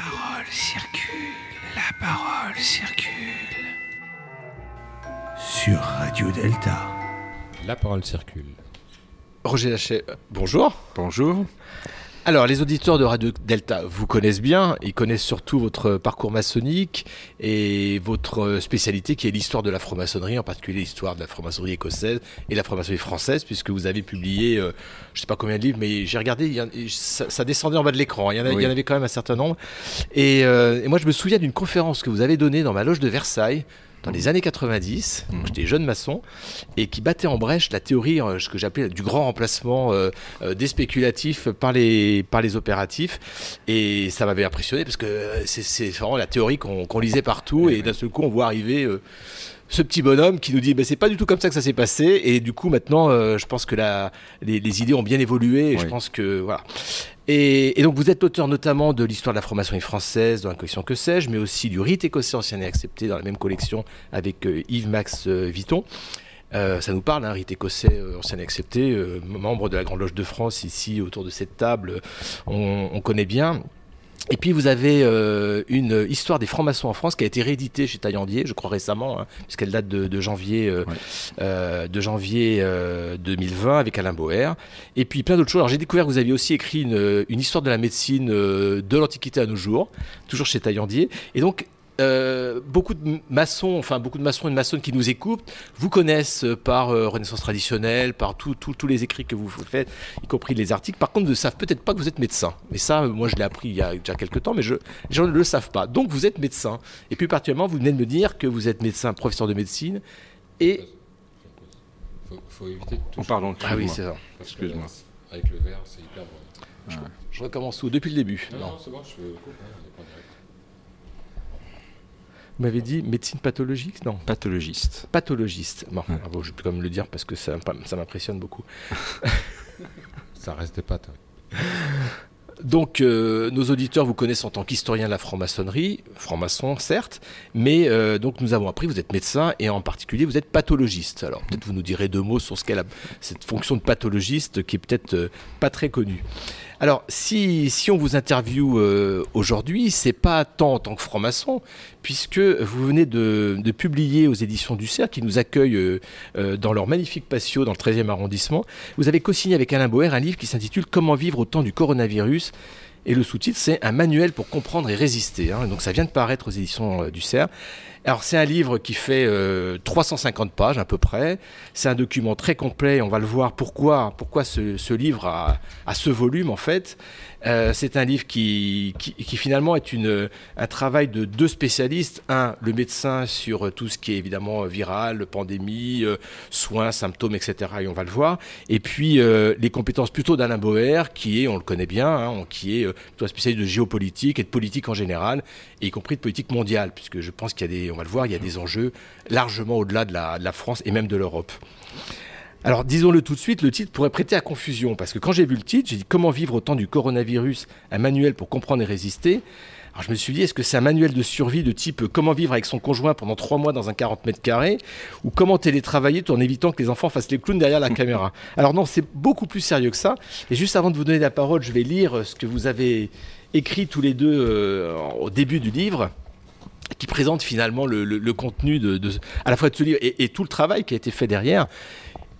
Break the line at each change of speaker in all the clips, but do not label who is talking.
parole circule, la parole circule. Sur Radio Delta.
La parole circule.
Roger Lachet, euh, bonjour.
Bonjour.
Alors, les auditeurs de Radio Delta vous connaissent bien, ils connaissent surtout votre parcours maçonnique et votre spécialité qui est l'histoire de la franc-maçonnerie, en particulier l'histoire de la franc-maçonnerie écossaise et la franc-maçonnerie française, puisque vous avez publié, euh, je ne sais pas combien de livres, mais j'ai regardé, il y en- ça, ça descendait en bas de l'écran, il, y en a- il y en avait quand même un certain nombre. Et, euh, et moi, je me souviens d'une conférence que vous avez donnée dans ma loge de Versailles dans les années 90, donc
Mhm.
j'étais jeune maçon, et qui battait en brèche la théorie, euh, ce que j'appelais du grand remplacement euh, euh, des spéculatifs par les, par les opératifs. Et ça m'avait impressionné parce que c'est- vraiment la théorie qu'on lisait partout, et d'un seul coup, on voit arriver. euh, ce petit bonhomme qui nous dit, mais c'est pas du tout comme ça que ça s'est passé. Et du coup, maintenant, euh, je pense que la, les, les idées ont bien évolué. Et je pense que voilà. Et, et donc, vous êtes l'auteur notamment de l'histoire de la franc-maçonnerie française dans la collection Que sais-je, mais aussi du rite écossais ancien et accepté dans la même collection avec euh, Yves Max euh, Vuitton. Euh, ça nous parle, un rite écossais euh, ancien et accepté, euh, membre de la Grande Loge de France, ici autour de cette table, on, on connaît bien. Et puis vous avez euh, une histoire des francs-maçons en France qui a été rééditée chez Taillandier, je crois récemment, hein, puisqu'elle date de, de janvier, euh,
Ouais.
euh, de janvier euh, 2020 avec Alain Boer. Et puis plein d'autres choses. Alors j'ai découvert que vous aviez aussi écrit une, une histoire de la médecine euh, de l'Antiquité à nos jours, toujours chez Taillandier. Et donc euh, beaucoup de maçons, enfin beaucoup de maçons et de maçonnes qui nous écoutent, vous connaissent euh, par euh, Renaissance traditionnelle, par tous les écrits que vous faites, y compris les articles. Par contre, ne savent peut-être pas que vous êtes médecin. Mais ça, moi, je l'ai appris il y a déjà quelques temps, mais je, les gens ne le savent pas. Donc, vous êtes médecin. Et plus particulièrement, vous venez de me dire que vous êtes médecin, professeur de médecine. Et
Faut, faut éviter de
Oh,
toucher.
pardon,
ah oui, c'est ça.
Excuse-moi.
Avec le verre, c'est hyper bon.
Je recommence tout depuis le début.
Non,
Non.
non, c'est bon, je coupe, hein, on est pas direct.
Vous m'avez dit médecine pathologique Non,
Pathologiste.
pathologiste. Bon,
Ouais.
je peux quand même le dire parce que ça, ça m'impressionne beaucoup.
Ça reste des pâtes. hein.
Donc, euh, nos auditeurs vous connaissent en tant qu'historien de la franc-maçonnerie, franc-maçon certes, mais euh, donc nous avons appris, vous êtes médecin et en particulier vous êtes pathologiste. Alors peut-être vous nous direz deux mots sur ce qu'est cette fonction de pathologiste qui est peut-être euh, pas très connue. Alors, si, on vous interviewe euh, aujourd'hui, c'est pas tant en tant que franc-maçon, puisque vous venez de, publier aux éditions du CERF, qui nous accueillent euh, euh, dans leur magnifique patio dans le 13e arrondissement, vous avez co-signé avec Alain Boer un livre qui s'intitule Comment vivre au temps du coronavirus. Et le sous-titre, c'est Un manuel pour comprendre et résister. hein. Donc ça vient de paraître aux éditions du CERF. Alors c'est un livre qui fait euh, 350 pages à peu près. C'est un document très complet. et On va le voir pourquoi, pourquoi ce, livre a, ce volume en fait. Euh, c'est un livre qui, finalement est une, un travail de deux spécialistes. Un, le médecin sur tout ce qui est évidemment viral, pandémie, euh, soins, symptômes, etc. Et on va le voir. Et puis euh, les compétences plutôt d'Alain Boer, qui est, on le connaît bien, hein, qui est plutôt un spécialiste de géopolitique et de politique en général, y compris de politique mondiale, puisque je pense qu'il y a des, on va le voir, il y a des enjeux largement au-delà de la, de la France et même de l'Europe. Alors disons-le tout de suite, le titre pourrait prêter à confusion, parce que quand j'ai vu le titre, j'ai dit comment vivre au temps du coronavirus, un manuel pour comprendre et résister. Alors je me suis dit, est-ce que c'est un manuel de survie de type euh, comment vivre avec son conjoint pendant trois mois dans un 40 mètres carrés, ou comment télétravailler tout en évitant que les enfants fassent les clowns derrière la caméra? Alors non, c'est beaucoup plus sérieux que ça. Et juste avant de vous donner la parole, je vais lire euh, ce que vous avez écrit tous les deux euh, au début du livre qui présente finalement le, contenu de, à la fois de ce livre et, tout le travail qui a été fait derrière.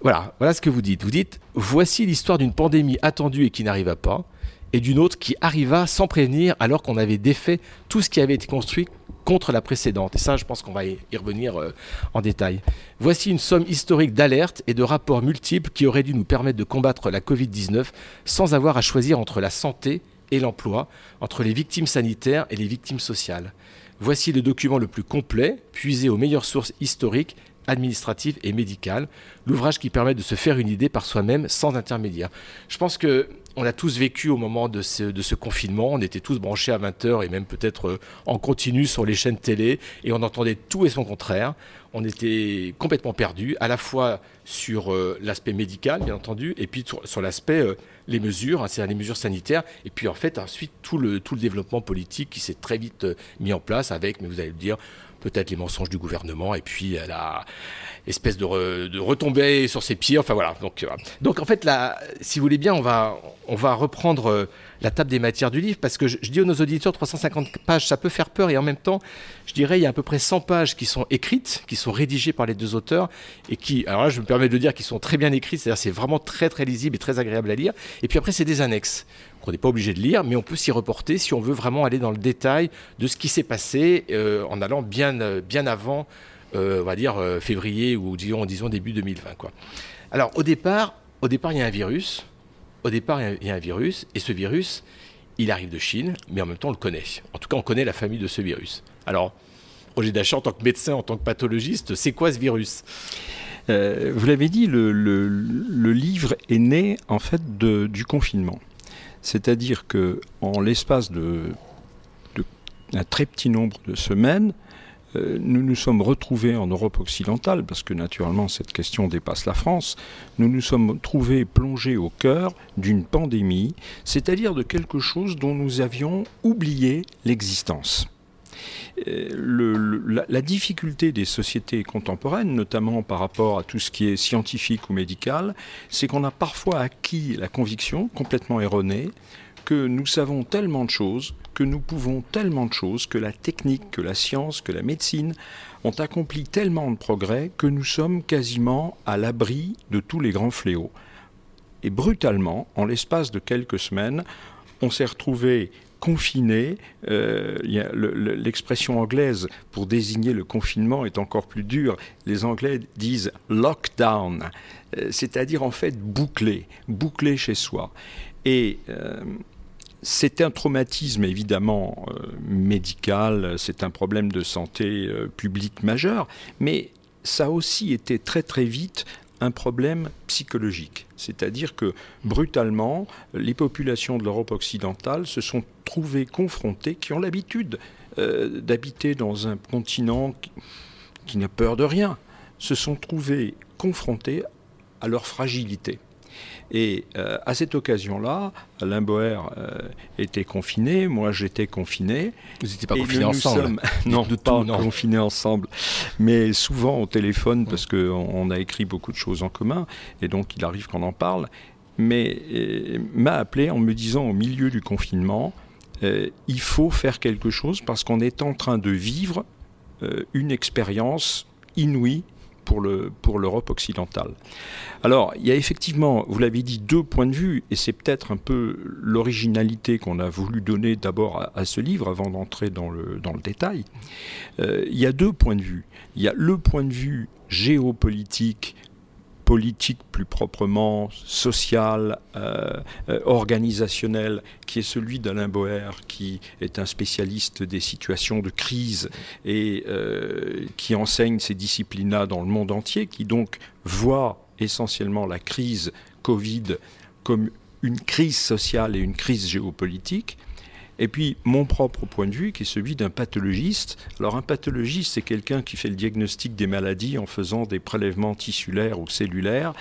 Voilà, voilà ce que vous dites. Vous dites voici l'histoire d'une pandémie attendue et qui n'arriva pas, et d'une autre qui arriva sans prévenir alors qu'on avait défait tout ce qui avait été construit contre la précédente. Et ça, je pense qu'on va y y revenir euh, en détail. Voici une somme historique d'alertes et de rapports multiples qui auraient dû nous permettre de combattre la Covid-19 sans avoir à choisir entre la santé et l'emploi, entre les victimes sanitaires et les victimes sociales. Voici le document le plus complet, puisé aux meilleures sources historiques, administratives et médicales, l'ouvrage qui permet de se faire une idée par soi-même sans intermédiaire. Je pense que on a tous vécu au moment de ce, confinement, on était tous branchés à 20h et même peut-être euh, en continu sur les chaînes télé et on entendait tout et son contraire. On était complètement perdus, à la fois sur euh, l'aspect médical, bien entendu, et puis sur, sur l'aspect euh, les mesures, hein, les mesures sanitaires, et puis en fait ensuite tout le, tout le développement politique qui s'est très vite euh, mis en place avec, mais vous allez le dire, peut-être les mensonges du gouvernement, et puis la espèce de, de retomber sur ses pieds. Enfin voilà. Donc, donc en fait, là, si vous voulez bien, on va, on va reprendre la table des matières du livre, parce que je, dis à nos auditeurs, 350 pages, ça peut faire peur, et en même temps, je dirais, il y a à peu près 100 pages qui sont écrites, qui sont rédigées par les deux auteurs, et qui, alors là, je me permets de dire qu'ils sont très bien écrites, c'est-à-dire c'est vraiment très très lisible et très agréable à lire. Et puis après, c'est des annexes qu'on n'est pas obligé de lire, mais on peut s'y reporter si on veut vraiment aller dans le détail de ce qui s'est passé euh, en allant bien, euh, bien avant, euh, on va dire, février ou disons, disons début 2020. Quoi. Alors au départ, au départ, il y a un virus au départ, il y a un virus, et ce virus, il arrive de Chine, mais en même temps, on le connaît. En tout cas, on connaît la famille de ce virus. Alors, Roger Dachat, en tant que médecin, en tant que pathologiste, c'est quoi ce virus?
Euh, Vous l'avez dit, le, livre est né en fait du confinement. C'est-à-dire que en l'espace de, un très petit nombre de semaines, euh, nous nous sommes retrouvés en Europe occidentale, parce que naturellement cette question dépasse la France, nous nous sommes trouvés plongés au cœur d'une pandémie, c'est-à-dire de quelque chose dont nous avions oublié l'existence. Euh, la, difficulté des sociétés contemporaines, notamment par rapport à tout ce qui est scientifique ou médical, c'est qu'on a parfois acquis la conviction, complètement erronée, que nous savons tellement de choses que nous pouvons tellement de choses, que la technique, que la science, que la médecine ont accompli tellement de progrès que nous sommes quasiment à l'abri de tous les grands fléaux. Et brutalement, en l'espace de quelques semaines, on s'est retrouvé confiné. Euh, l'expression anglaise pour désigner le confinement est encore plus dure. Les Anglais disent lockdown, euh, c'est-à-dire en fait bouclé, bouclé chez soi. Et euh, c'est un traumatisme évidemment euh, médical, c'est un problème de santé euh, publique majeur, mais ça a aussi été très très vite un problème psychologique. C'est-à-dire que brutalement, les populations de l'Europe occidentale se sont trouvées confrontées, qui ont l'habitude euh, d'habiter dans un continent qui, qui n'a peur de rien, se sont trouvées confrontées à leur fragilité. Et euh, à cette occasion-là, Alain Boer euh, était confiné, moi j'étais confiné.
Vous n'étiez pas confinés ensemble
Non, pas confinés ensemble, mais souvent au téléphone parce qu'on on a écrit beaucoup de choses en commun et donc il arrive qu'on en parle. Mais euh, m'a appelé en me disant au milieu du confinement, il faut faire quelque chose parce qu'on est en train de vivre une expérience inouïe pour l'Europe pour occidentale. Alors, il y a effectivement, vous l'avez dit, deux points de vue, et c'est peut-être un peu l'originalité qu'on a voulu donner d'abord à, ce livre avant d'entrer dans le, dans le détail. Euh, il y a deux points de vue. Il y a le point de vue géopolitique politique plus proprement, social, euh, euh, organisationnel, qui est celui d'Alain Boer, qui est un spécialiste des situations de crise et euh, qui enseigne ces disciplines-là dans le monde entier, qui donc voit essentiellement la crise Covid comme une crise sociale et une crise géopolitique. Et puis mon propre point de vue, qui est celui d'un pathologiste. Alors un pathologiste, c'est quelqu'un qui fait le diagnostic des maladies en faisant des prélèvements tissulaires ou cellulaires.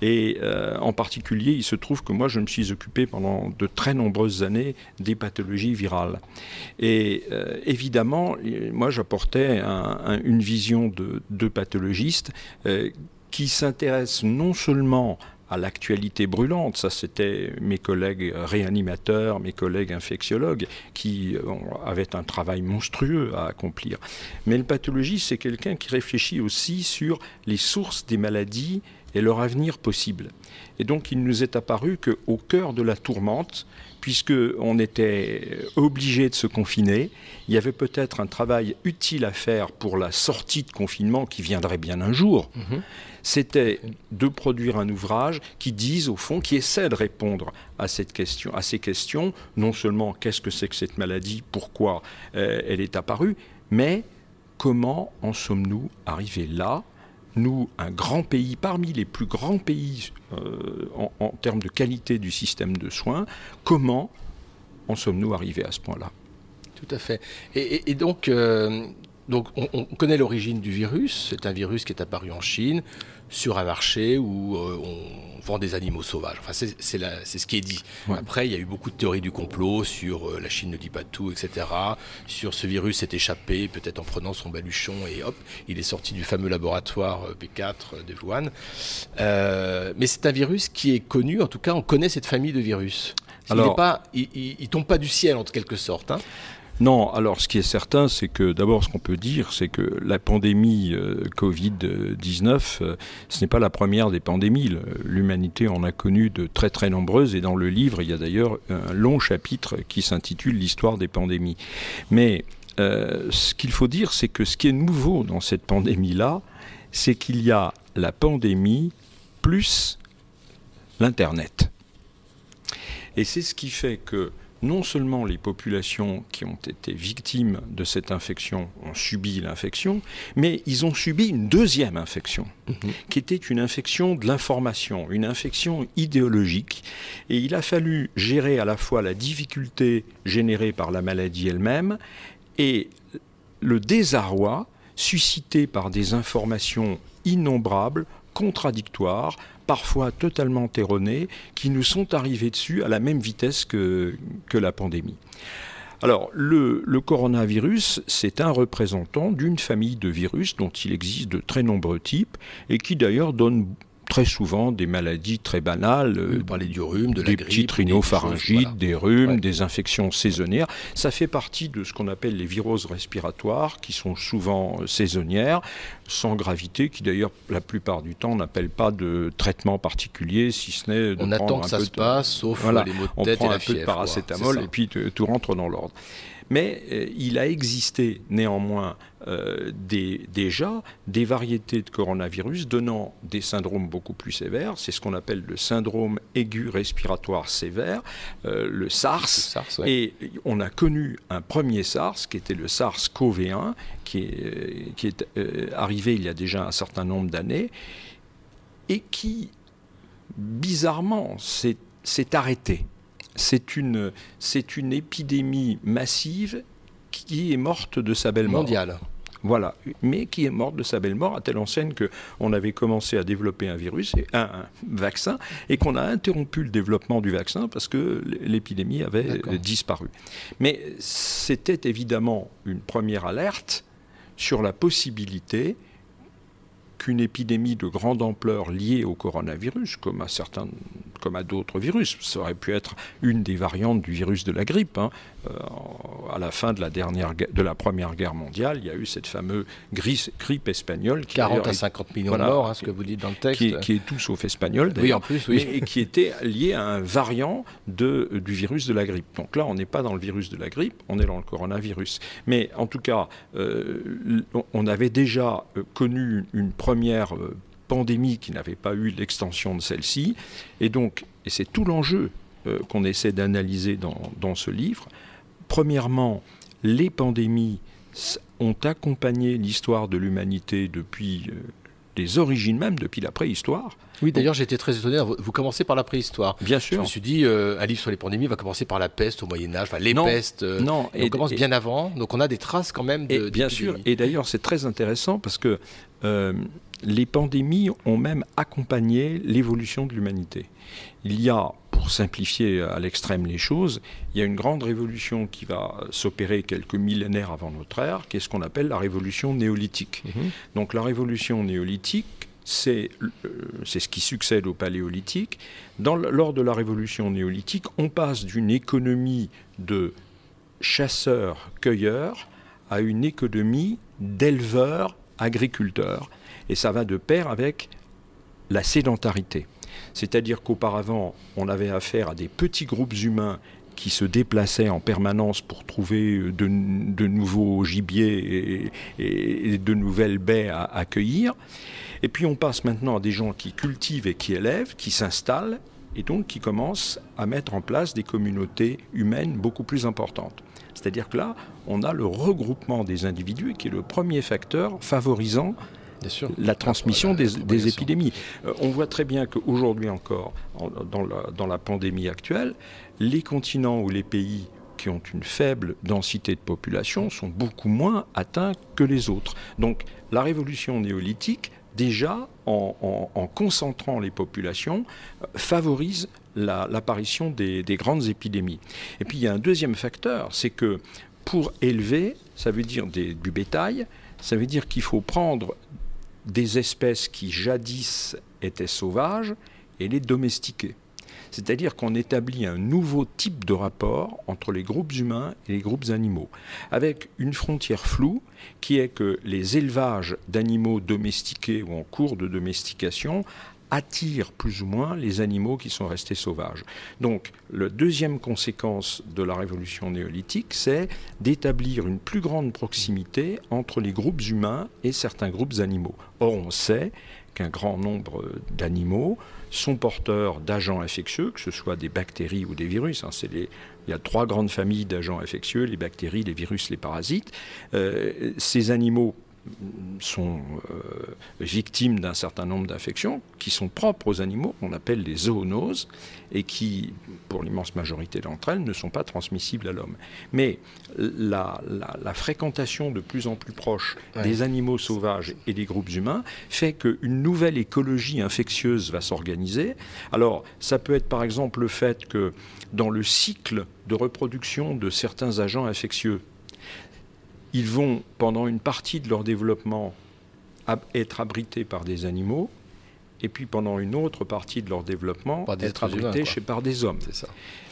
Et euh, en particulier, il se trouve que moi, je me suis occupé pendant de très nombreuses années des pathologies virales. Et euh, évidemment, moi, j'apportais une vision de, pathologiste. Euh, qui s'intéresse non seulement à l'actualité brûlante. Ça, c'était mes collègues réanimateurs, mes collègues infectiologues qui euh, avaient un travail monstrueux à accomplir. Mais le pathologiste, c'est quelqu'un qui réfléchit aussi sur les sources des maladies et leur avenir possible. Et donc, il nous est apparu qu'au cœur de la tourmente, puisqu'on était obligé de se confiner, il y avait peut-être un travail utile à faire pour la sortie de confinement qui viendrait bien un jour. Mhm. C'était de produire un ouvrage qui dise au fond, qui essaie de répondre à cette question, à ces questions, non seulement qu'est-ce que c'est que cette maladie, pourquoi euh, elle est apparue, mais comment en sommes-nous arrivés là? Nous, un grand pays, parmi les plus grands pays euh, en, termes de qualité du système de soins, comment en sommes-nous arrivés à ce point-là?
Tout à fait. Et, donc, euh, donc on, on connaît l'origine du virus. C'est un virus qui est apparu en Chine sur un marché où euh, on vend des animaux sauvages. Enfin, c'est c'est la- c'est ce qui est dit.
Ouais.
Après, il y a eu beaucoup de théories du complot sur euh, la Chine ne dit pas tout, etc. Sur ce virus s'est échappé, peut-être en prenant son baluchon, et hop, il est sorti du fameux laboratoire euh, P4 de Wuhan. Euh, mais c'est un virus qui est connu, en tout cas, on connaît cette famille de virus. Il
Alors-
il, il tombe pas du ciel en quelque sorte. hein.
Non, alors ce qui est certain, c'est que d'abord ce qu'on peut dire, c'est que la pandémie euh, Covid-19, euh, ce n'est pas la première des pandémies. L'humanité en a connu de très très nombreuses et dans le livre, il y a d'ailleurs un long chapitre qui s'intitule L'histoire des pandémies. Mais euh, ce qu'il faut dire, c'est que ce qui est nouveau dans cette pandémie-là, c'est qu'il y a la pandémie plus l'Internet. Et c'est ce qui fait que non seulement les populations qui ont été victimes de cette infection ont subi l'infection, mais ils ont subi une deuxième infection, qui était une infection de l'information, une infection idéologique. Et il a fallu gérer à la fois la difficulté générée par la maladie elle-même et le désarroi suscité par des informations innombrables, contradictoires, parfois totalement erronées, qui nous sont arrivées dessus à la même vitesse que, la pandémie. Alors, le, le coronavirus, c'est un représentant d'une famille de virus dont il existe de très nombreux types et qui d'ailleurs donne très souvent des maladies très banales, euh,
vous parlez du rhume, de la
des
grippe,
petites
des
rhinopharyngites,
choses, voilà.
des rhumes,
Ouais.
des infections saisonnières. Ça fait partie de ce qu'on appelle les viroses respiratoires, qui sont souvent euh, saisonnières, sans gravité, qui d'ailleurs la plupart du temps n'appellent pas de traitement particulier, si ce n'est de
On attend
prendre
que
un
ça
peu
se
de-
passe, sauf
Voilà,
les maux de
on
tête et
prend
la
un peu de paracétamol et puis te- tout rentre dans l'ordre. Mais euh, il a existé néanmoins euh, des- déjà des variétés de coronavirus donnant des syndromes beaucoup plus sévères. C'est ce qu'on appelle le syndrome aigu respiratoire sévère, euh, le SARS.
Le SARS, ouais.
Et on a connu un premier SARS qui était le SARS-CoV-1, qui est, qui est arrivé il y a déjà un certain nombre d'années et qui, bizarrement, s'est arrêté. C'est une, c'est une épidémie massive qui est morte de sa belle mort.
mondial.
Voilà, mais qui est morte de sa belle mort à telle enseigne que on avait commencé à développer un virus, et un, un vaccin, et qu'on a interrompu le développement du vaccin parce que l'épidémie avait disparu. Mais c'était évidemment une première alerte sur la possibilité qu'une épidémie de grande ampleur liée au coronavirus, comme à certains, comme à d'autres virus, ça aurait pu être une des variantes du virus de la grippe. hein. Euh, à la fin de la dernière, gue- de la première guerre mondiale, il y a eu cette fameuse grippe espagnole, qui
40
d'ailleurs
à
est-
50 millions
voilà,
de morts, hein, ce que vous dites dans le texte.
qui est, qui est tout sauf espagnol,
oui,
d'ailleurs
en plus, oui.
et qui était lié à un variant de, du virus de la grippe. Donc là, on n'est pas dans le virus de la grippe, on est dans le coronavirus. Mais en tout cas, euh, on avait déjà euh, connu une première euh, pandémie qui n'avait pas eu l'extension de celle-ci. Et donc, et c'est tout l'enjeu euh, qu'on essaie d'analyser dans, dans ce livre. Premièrement, les pandémies ont accompagné l'histoire de l'humanité depuis euh, les origines même, depuis la préhistoire.
Oui, d'ailleurs, j'étais très étonné. Vous, commencez par la préhistoire.
Bien
Je
sûr.
me suis dit, euh, un livre sur les pandémies va commencer par la peste au Moyen-Âge, enfin les
Non,
pestes. euh,
Non,
et on commence bien avant, donc on a des traces quand même de.
Et bien sûr, et d'ailleurs c'est très intéressant parce que euh, les pandémies ont même accompagné l'évolution de l'humanité. Il y a, pour simplifier à l'extrême les choses, il y a une grande révolution qui va s'opérer quelques millénaires avant notre ère, qui est ce qu'on appelle la révolution néolithique.
Mhm.
Donc la révolution néolithique, c'est euh, c'est ce qui succède au paléolithique. Dans lors de la révolution néolithique, on passe d'une économie de chasseurs-cueilleurs à une économie d'éleveurs-agriculteurs. Et ça va de pair avec la sédentarité. C'est-à-dire qu'auparavant, on avait affaire à des petits groupes humains qui se déplaçaient en permanence pour trouver de, de nouveaux gibiers et, de nouvelles baies à accueillir. Et puis on passe maintenant à des gens qui cultivent et qui élèvent, qui s'installent et donc qui commencent à mettre en place des communautés humaines beaucoup plus importantes. C'est-à-dire que là, on a le regroupement des individus qui est le premier facteur favorisant
sûr.
la transmission des, épidémies. Euh, on voit très bien qu'aujourd'hui encore, en- dans, la, dans la pandémie actuelle, les continents ou les pays qui ont une faible densité de population sont beaucoup moins atteints que les autres. Donc la révolution néolithique, déjà, en, concentrant les populations, euh, favorise l'apparition des, des grandes épidémies. Et puis il y a un deuxième facteur, c'est que pour élever, ça veut dire des, du bétail, ça veut dire qu'il faut prendre des espèces qui jadis étaient sauvages et les domestiquer. C'est-à-dire qu'on établit un nouveau type de rapport entre les groupes humains et les groupes animaux, avec une frontière floue qui est que les élevages d'animaux domestiqués ou en cours de domestication attirent plus ou moins les animaux qui sont restés sauvages. Donc, la deuxième conséquence de la révolution néolithique, c'est d'établir une plus grande proximité entre les groupes humains et certains groupes animaux. Or, on sait qu'un grand nombre d'animaux sont porteurs d'agents infectieux, que ce soit des bactéries ou des virus. Hein. il y a trois grandes familles d'agents infectieux, les bactéries, les virus, les parasites. Euh, ces animaux sont euh, victimes d'un certain nombre d'infections qui sont propres aux animaux, qu'on appelle les zoonoses, et qui, pour l'immense majorité d'entre elles, ne sont pas transmissibles à l'homme. Mais la, fréquentation de plus en plus proche des animaux sauvages et des groupes humains fait qu'une nouvelle écologie infectieuse va s'organiser. Alors, ça peut être par exemple le fait que dans le cycle de reproduction de certains agents infectieux, ils vont, pendant une partie de leur développement, être abrités par des animaux, et puis pendant une autre partie de leur développement, être abrités chez, par des hommes. Ça.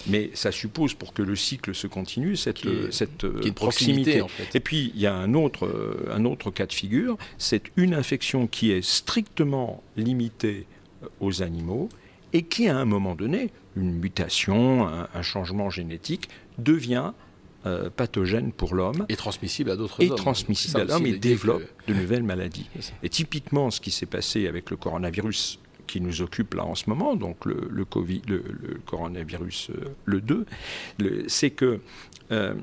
Mais ça suppose, pour que le cycle se continue, cette, cette euh, proximité. En fait. Et puis, il y a un autre, euh, un autre cas de figure, c'est une infection qui est strictement limitée euh, aux animaux et qui, à un moment donné, une mutation, un changement génétique, devient euh, pathogène pour l'homme.
Et transmissible à d'autres
hommes. Et transmissible à l'homme et développe de nouvelles maladies. Et typiquement, ce qui s'est passé avec le coronavirus qui nous occupe là en ce moment, donc le, COVID, le, coronavirus euh, le 2, c'est que euh,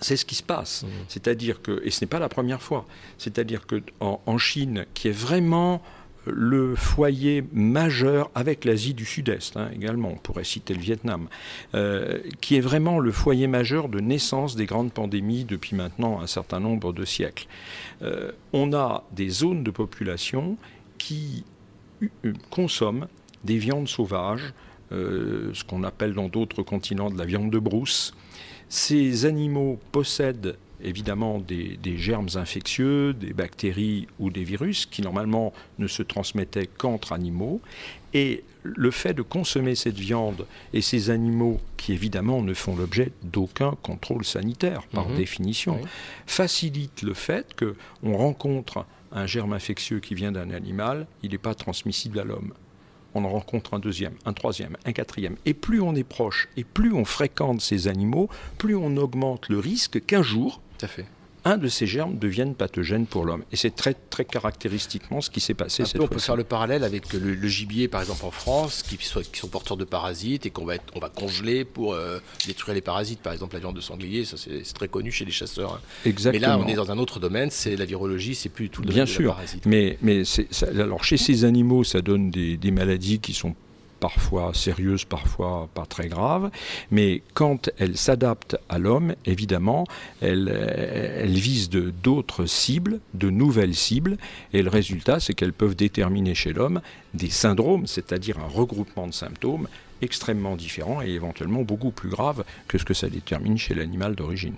c'est ce qui se passe. Mmh. C'est-à-dire que, et ce n'est pas la première fois, c'est-à-dire qu'en en Chine, qui est vraiment le foyer majeur avec l'Asie du Sud-Est hein, également, on pourrait citer le Vietnam, euh, qui est vraiment le foyer majeur de naissance des grandes pandémies depuis maintenant un certain nombre de siècles. Euh, on a des zones de population qui euh, consomment des viandes sauvages, ce qu'on appelle dans d'autres continents de la viande de brousse. Ces animaux possèdent évidemment des, germes infectieux, des bactéries ou des virus qui normalement ne se transmettaient qu'entre animaux. Et le fait de consommer cette viande et ces animaux qui évidemment ne font l'objet d'aucun contrôle sanitaire par mhm. définition, facilite le fait qu'on rencontre un germe infectieux qui vient d'un animal, il n'est pas transmissible à l'homme on en rencontre un deuxième, un troisième, un quatrième. Et plus on est proche et plus on fréquente ces animaux, plus on augmente le risque qu'un jour,
fait.
Un de ces germes devienne pathogène pour l'homme. Et c'est très, très caractéristiquement ce qui s'est passé
cette On peut faire le parallèle avec le, gibier, par exemple, en France, qui, qui sont porteurs de parasites et qu'on va, on va congeler pour euh, détruire les parasites. Par exemple, la viande de sanglier, ça c'est très connu chez les chasseurs.
Exactement.
Mais là, on est dans un autre domaine, c'est la virologie, c'est plus tout le
Bien sûr. Mais, mais alors, chez ces animaux, ça donne des, des maladies qui sont parfois sérieuses, parfois pas très graves, mais quand elles s'adaptent à l'homme, évidemment, elles, visent d'autres cibles, de nouvelles cibles, et le résultat, c'est qu'elles peuvent déterminer chez l'homme des syndromes, c'est-à-dire un regroupement de symptômes extrêmement différents et éventuellement beaucoup plus graves que ce que ça détermine chez l'animal d'origine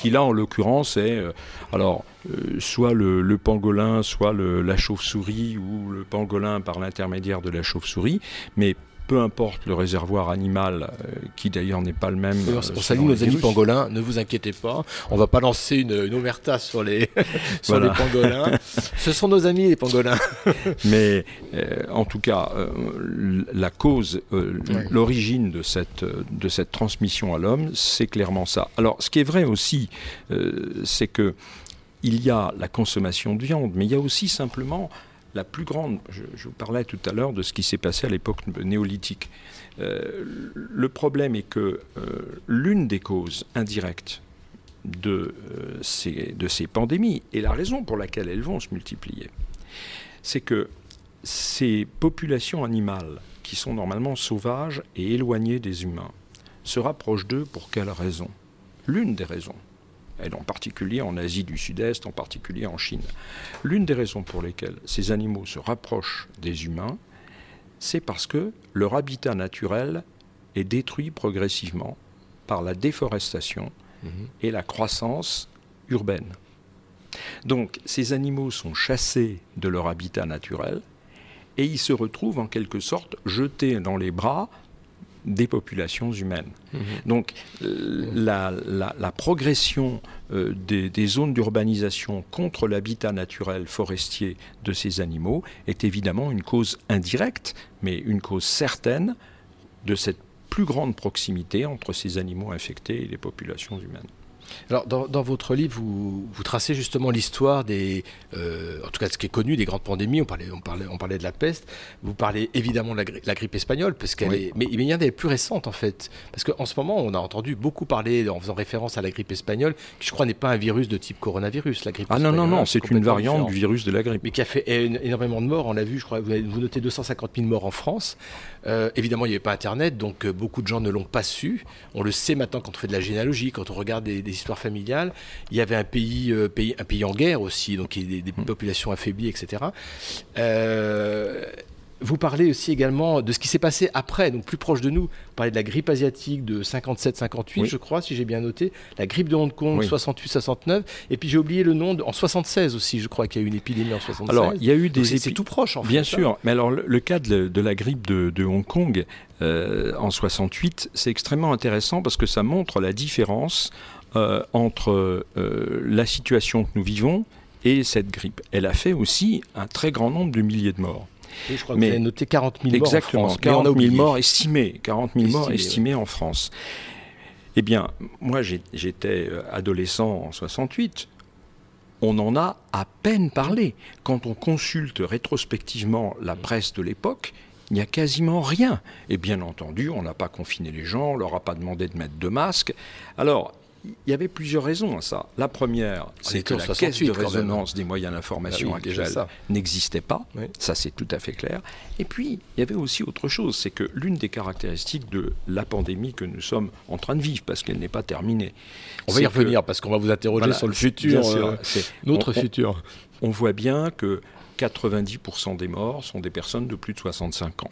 qui là en l'occurrence est euh, alors euh, soit le, pangolin, soit la chauve-souris ou le pangolin par l'intermédiaire de la chauve-souris, mais peu importe le réservoir animal, euh, qui d'ailleurs n'est pas le même.
on salue nos amis pangolins, ne vous inquiétez pas. On va pas lancer une, omerta sur les, sur les pangolins. Ce sont nos amis les pangolins.
Mais en tout cas, la cause, l'origine de cette, de cette transmission à l'homme, c'est clairement ça. Alors, ce qui est vrai aussi, c'est que il y a la consommation de viande, mais il y a aussi simplement la plus grande, je, vous parlais tout à l'heure de ce qui s'est passé à l'époque néolithique. Euh, le problème est que euh, l'une des causes indirectes de, euh, ces, de ces pandémies, et la raison pour laquelle elles vont se multiplier, c'est que ces populations animales qui sont normalement sauvages et éloignées des humains se rapprochent d'eux pour quelle raison L'une des raisons, et en particulier en Asie du Sud-Est, en particulier en Chine, l'une des raisons pour lesquelles ces animaux se rapprochent des humains, c'est parce que leur habitat naturel est détruit progressivement par la déforestation
Mhm.
et la croissance urbaine. Donc ces animaux sont chassés de leur habitat naturel et ils se retrouvent en quelque sorte jetés dans les bras des populations humaines.
Mhm.
Donc euh, la, la- la progression euh, des, des zones d'urbanisation contre l'habitat naturel forestier de ces animaux est évidemment une cause indirecte, mais une cause certaine de cette plus grande proximité entre ces animaux infectés et les populations humaines.
Alors, dans, dans votre livre, vous, vous tracez justement l'histoire des, euh, en tout cas, ce qui est connu des grandes pandémies. On parlait, on parlait, on parlait de la peste. Vous parlez évidemment de la, gri- la grippe espagnole, parce qu'elle
Oui.
est, mais, mais il y en a des plus récentes en fait, parce qu'en ce moment, on a entendu beaucoup parler en faisant référence à la grippe espagnole, qui je crois n'est pas un virus de type coronavirus. La grippe
Ah non, non, non, c'est une variante
différent.
du virus de la grippe.
mais qui a fait énormément de morts. On l'a vu, je crois, vous notez 250 000 morts en France. Euh, évidemment, il n'y avait pas Internet, donc euh, beaucoup de gens ne l'ont pas su. On le sait maintenant quand on fait de la généalogie, quand on regarde des, des histoires familiales. Il y avait un pays, euh, pays, un pays en guerre aussi, donc il y a des, des populations affaiblies, etc. Euh, vous parlez aussi également de ce qui s'est passé après, donc plus proche de nous. Vous parlez de la grippe asiatique de 57-58,
Oui.
je crois, si j'ai bien noté. La grippe de Hong Kong,
Oui.
68-69. Et puis j'ai oublié le nom, de, en 76 aussi, je crois qu'il y a eu une épidémie en 76.
Alors, il y a eu des
c'est c'est
épi-
tout proche en fait.
Bien
hein.
sûr, mais alors le, le cas de, de la grippe de, de Hong Kong euh, en 68, c'est extrêmement intéressant parce que ça montre la différence euh, entre euh, la situation que nous vivons et cette grippe. Elle a fait aussi un très grand nombre de milliers de morts.
Oui, je crois
Mais-
que vous avez noté 40 000 morts
Exactement,
en France. mais on a
40 000
oublié.
morts estimés, 40 000 morts
Estimés,
estimés en France. Eh bien, moi j'étais euh, adolescent en 68. On en a à peine parlé. Quand on consulte rétrospectivement la presse de l'époque, il n'y a quasiment rien. Et bien entendu, on n'a pas confiné les gens, on leur a pas demandé de mettre de masque. Alors, il y avait plusieurs raisons à ça. La première, c'est que la
68
caisse de résonance des moyens d'information
Ah oui,
actuels n'existait pas.
Oui.
Ça, c'est tout à fait clair. Et puis, il y avait aussi autre chose, c'est que l'une des caractéristiques de la pandémie que nous sommes en train de vivre, parce qu'elle n'est pas terminée,
On va y
que-
revenir parce qu'on va vous interroger
Voilà,
sur le futur, euh, notre
on- on-
futur.
on voit bien que 90% des morts sont des personnes de plus de 65 ans.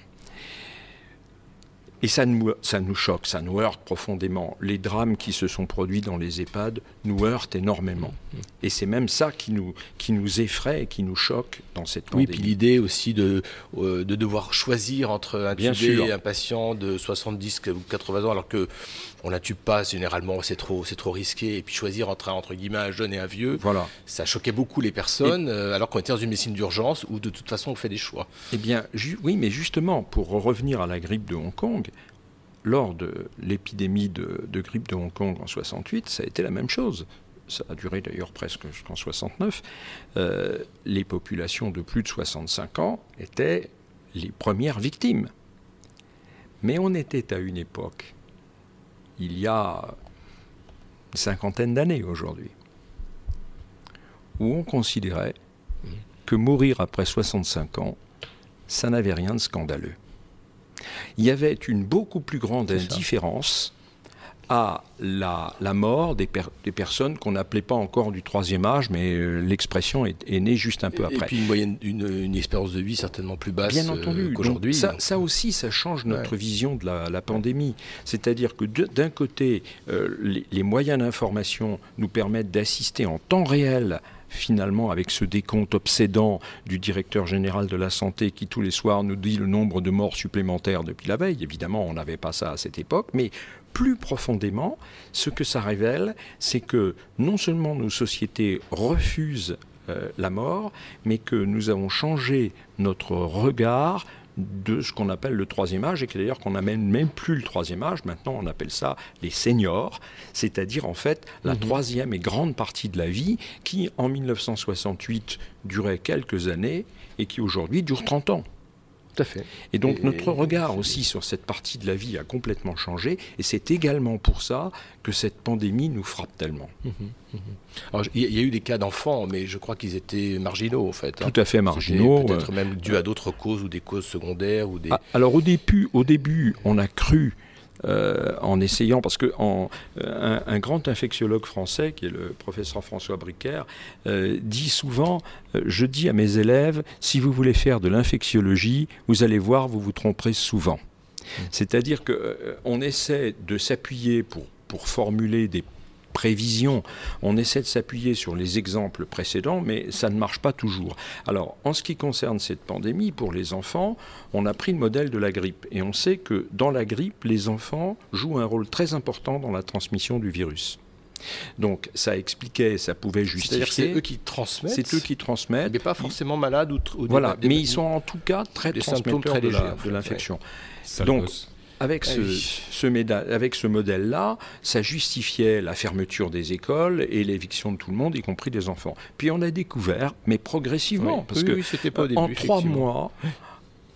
Et ça nous, ça nous choque, ça nous heurte profondément. Les drames qui se sont produits dans les EHPAD nous heurtent énormément. Et c'est même ça qui nous, qui nous effraie et qui nous choque dans cette
Oui,
pandémie.
puis l'idée aussi de, euh, de devoir choisir entre
Bien
intuber
sûr.
un patient de 70 ou 80 ans alors que on l'intube pas, généralement c'est trop, c'est trop risqué, et puis choisir entre, un- entre guillemets un jeune et un vieux,
Voilà.
ça choquait beaucoup les personnes, euh, alors qu'on était dans une médecine d'urgence où de toute façon on fait des choix.
Eh bien, oui, mais justement, pour revenir à la grippe de Hong Kong, lors de l'épidémie de, de grippe de Hong Kong en 68, ça a été la même chose. Ça a duré d'ailleurs presque jusqu'en 69. Euh, les populations de plus de 65 ans étaient les premières victimes. Mais on était à une époque, il y a une cinquantaine d'années aujourd'hui, où on considérait que mourir après 65 ans, ça n'avait rien de scandaleux. Il y avait une beaucoup plus grande indifférence à la, la mort des, per- des personnes qu'on n'appelait pas encore du troisième âge, mais euh, l'expression est, est née juste un peu
Et
après.
puis une moyenne, une, une espérance de vie certainement plus basse
Bien
euh,
entendu.
qu'aujourd'hui.
Ça, ça aussi, ça change notre
Ouais.
vision de la, la pandémie. C'est-à-dire que d'un côté, euh, les, les moyens d'information nous permettent d'assister en temps réel finalement avec ce décompte obsédant du directeur général de la santé qui tous les soirs nous dit le nombre de morts supplémentaires depuis la veille. Évidemment, on n'avait pas ça à cette époque, mais plus profondément, ce que ça révèle, c'est que non seulement nos sociétés refusent euh, la mort, mais que nous avons changé notre regard de ce qu'on appelle le troisième âge, et que d'ailleurs qu'on n'amène même plus le troisième âge, maintenant on appelle ça les seniors, c'est-à-dire en fait la
Mhm.
troisième et grande partie de la vie qui en 1968 durait quelques années et qui aujourd'hui dure 30 ans.
Tout à fait.
Et donc
Et-
notre regard aussi sur cette partie de la vie a complètement changé, et c'est également pour ça que cette pandémie nous frappe tellement.
Il y, a- il y a eu des cas d'enfants, mais je crois qu'ils étaient marginaux en fait. hein.
Tout à fait marginaux.
Peut-être
euh,
même dû à d'autres causes ou des causes secondaires ou des.
Ah, alors au début, au début, on a cru euh, en essayant, parce que en, euh, un, un grand infectiologue français, qui est le professeur François Bricaire, euh, dit souvent, euh, je dis à mes élèves, si vous voulez faire de l'infectiologie, vous allez voir, vous vous tromperez souvent. C'est-à-dire qu'on essaie de s'appuyer pour, pour formuler des prévisions, on essaie de s'appuyer sur les exemples précédents, mais ça ne marche pas toujours. Alors, en ce qui concerne cette pandémie, pour les enfants, on a pris le modèle de la grippe. Et on sait que dans la grippe, les enfants jouent un rôle très important dans la transmission du virus. Donc, ça expliquait, ça pouvait
C'est-à-dire que c'est
justifier.
eux qui transmettent,
C'est eux qui transmettent.
mais pas forcément malades ou, ou des-
Voilà,
des-
mais ils sont en tout cas très
des symptômes
transmetteurs
très
de l'infection.
Ça
Donc,
bosse.
Avec ce,
oui.
ce méda- avec ce modèle-là, ça justifiait la fermeture des écoles et l'éviction de tout le monde, y compris des enfants. Puis on a découvert, mais progressivement,
Oui,
parce
oui,
que
pas au début,
en trois mois,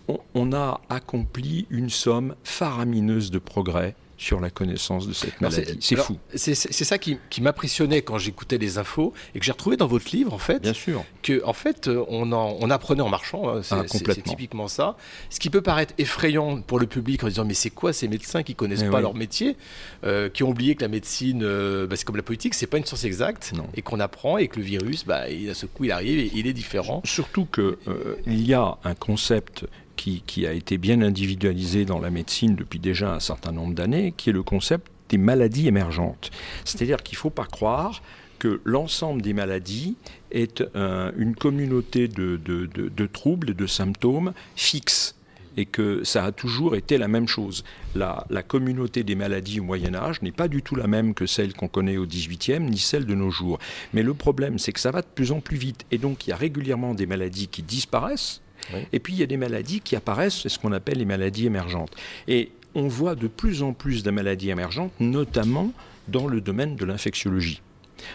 on, on a accompli une somme faramineuse de progrès sur la connaissance de cette maladie. C'est fou,
C'est ça qui, qui m'impressionnait quand j'écoutais les infos et que j'ai retrouvé dans votre livre, en fait,
bien sûr.
que en fait, euh, on, en- on apprenait en marchant. hein, C'est
Ah,
typiquement ça. Ce qui peut paraître effrayant pour le public en disant mais c'est quoi ces médecins qui connaissent
Eh
pas
oui.
leur métier, euh, qui ont oublié que la médecine, euh, bah, c'est comme la politique, c'est pas une science exacte
Non.
et qu'on apprend et que le virus, bah, il, à ce coup, il arrive et il est différent.
Surtout que euh, il y a un concept qui, a été bien individualisé dans la médecine depuis déjà un certain nombre d'années, qui est le concept des maladies émergentes. C'est-à-dire qu'il ne faut pas croire que l'ensemble des maladies est un- une communauté de, de- de- de troubles de symptômes fixes et que ça a toujours été la même chose. La, la communauté des maladies au Moyen Âge n'est pas du tout la même que celle qu'on connaît au XVIIIe, ni celle de nos jours. Mais le problème, c'est que ça va de plus en plus vite. Et donc, il y a régulièrement des maladies qui disparaissent, Et puis il y a des maladies qui apparaissent, c'est ce qu'on appelle les maladies émergentes. Et on voit de plus en plus de maladies émergentes, notamment dans le domaine de l'infectiologie.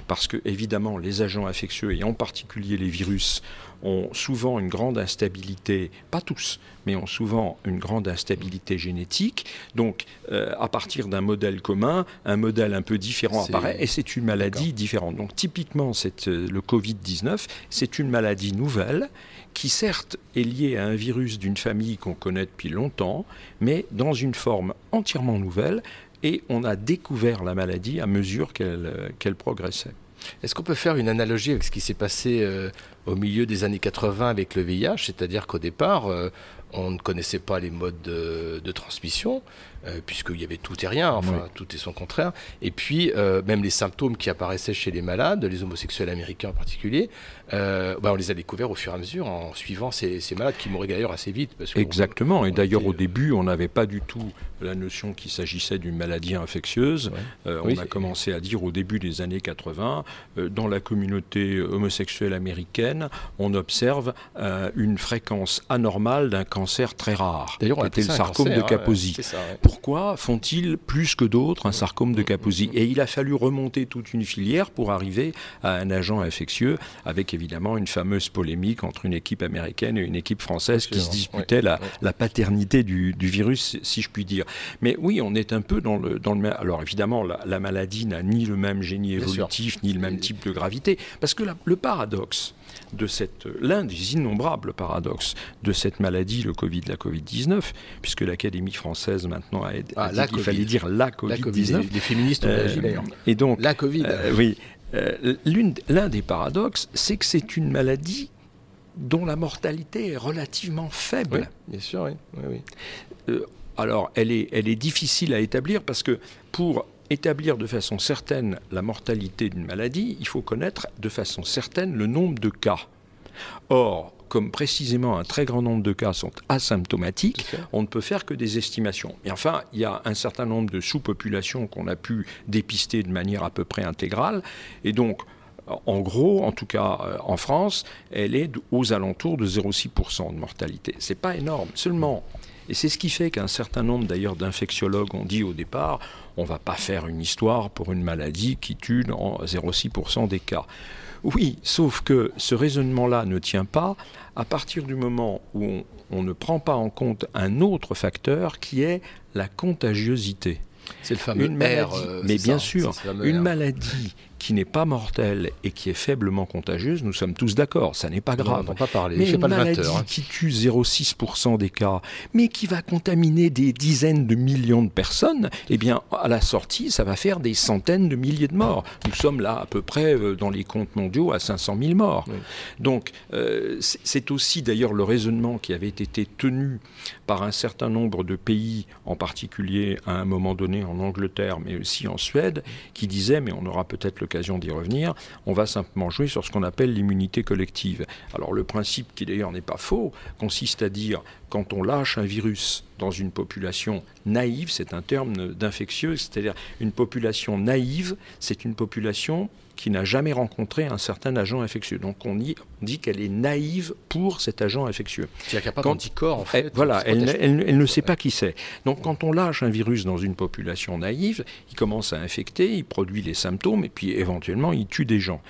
Parce que, évidemment, les agents infectieux, et en particulier les virus, ont souvent une grande instabilité, pas tous, mais ont souvent une grande instabilité génétique. Donc, euh, à partir d'un modèle commun, un modèle un peu différent apparaît, et c'est une maladie différente. Donc, typiquement, euh, le Covid-19, c'est une maladie nouvelle qui, certes, est liée à un virus d'une famille qu'on connaît depuis longtemps, mais dans une forme entièrement nouvelle, et on a découvert la maladie à mesure qu'elle euh, qu'elle progressait.
Est-ce qu'on peut faire une analogie avec ce qui s'est passé euh, au milieu des années 80 avec le VIH C'est-à-dire qu'au départ, euh, on ne connaissait pas les modes de, transmission, puisqu'il y avait tout et rien, enfin
Oui.
tout et son contraire. Et puis, euh, même les symptômes qui apparaissaient chez les malades, les homosexuels américains en particulier, euh, bah, on les a découverts au fur et à mesure en suivant ces, ces malades qui mouraient d'ailleurs assez vite. Parce
Exactement. Et
on
d'ailleurs,
était,
au
euh,
début, on n'avait pas du tout la notion qu'il s'agissait d'une maladie infectieuse.
Ouais.
Euh,
Oui,
on a commencé à dire au début des années 80, euh, dans la communauté homosexuelle américaine, on observe euh, une fréquence anormale d'un cancer très rare,
D'ailleurs,
qui était le sarcome
cancer,
de
hein,
Kaposi.
ouais.
Pourquoi font-ils plus que d'autres un sarcome de Kaposi. Et il a fallu remonter toute une filière pour arriver à un agent infectieux, avec évidemment une fameuse polémique entre une équipe américaine et une équipe française qui se disputait la, paternité du, du virus, si je puis dire. Mais oui, on est un peu dans le, dans le même... Alors évidemment, la, la maladie n'a ni le même génie évolutif, ni le même type de gravité, parce que la- le paradoxe de cette, l'un des innombrables paradoxes de cette maladie, le Covid, la Covid-19, puisque l'Académie française maintenant a, a
Ah,
dit
la
qu'il fallait dire la
La Covid,
Covid-19.
les, féministes ont
Euh,
réagi d'ailleurs.
et donc,
La Covid.
euh, oui, euh, l'un des paradoxes, c'est que c'est une maladie dont la mortalité est relativement
oui,
faible.
bien sûr, oui. oui, oui.
Alors, elle est, elle est difficile à établir parce que pour établir de façon certaine la mortalité d'une maladie, il faut connaître de façon certaine le nombre de cas. Or, comme précisément un très grand nombre de cas sont asymptomatiques, on ne peut faire que des estimations. Et enfin, il y a un certain nombre de sous-populations qu'on a pu dépister de manière à peu près intégrale. Et donc, en gros, en tout cas euh, en France, elle est aux alentours de 0,6% de mortalité. C'est pas énorme. Seulement, et c'est ce qui fait qu'un certain nombre d'ailleurs d'infectiologues ont dit au départ, on va pas faire une histoire pour une maladie qui tue dans 0,6% des cas. Oui, sauf que ce raisonnement-là ne tient pas à partir du moment où on, on ne prend pas en compte un autre facteur qui est la contagiosité.
C'est le fameux
Une maladie,
euh,
mais bien
ça,
sûr, une
R.
maladie qui n'est pas mortelle et qui est faiblement contagieuse, nous sommes tous d'accord, ça n'est pas
On
grave.
n'entend pas parler.
Mais une
pas le
maladie
20 heures, hein.
qui tue 0,6% des cas, mais qui va contaminer des dizaines de millions de personnes, eh bien, à la sortie, ça va faire des centaines de milliers de morts. Nous sommes là à peu près euh, dans les comptes mondiaux à 500 000 morts.
Oui.
Donc, euh, c'est aussi d'ailleurs le raisonnement qui avait été tenu par un certain nombre de pays, en particulier à un moment donné en Angleterre, mais aussi en Suède, qui disaient, mais on aura peut-être d'y revenir, on va simplement jouer sur ce qu'on appelle l'immunité collective. Alors le principe, qui d'ailleurs n'est pas faux, consiste à dire, quand on lâche un virus dans une population naïve, c'est un terme d'infectieux, c'est-à-dire une population naïve, c'est une population qui n'a jamais rencontré un certain agent infectieux. Donc on, y- on dit qu'elle est naïve pour cet agent infectieux.
C'est-à-dire qu'il n'y a pas
Quand-
d'anticorps, en
Elle-
fait.
voilà, elle, ne-
protègent.
elle ne- elle ne sait pas qui c'est. Donc quand on lâche un virus dans une population naïve, il commence à infecter, il produit les symptômes et puis éventuellement il tue des gens.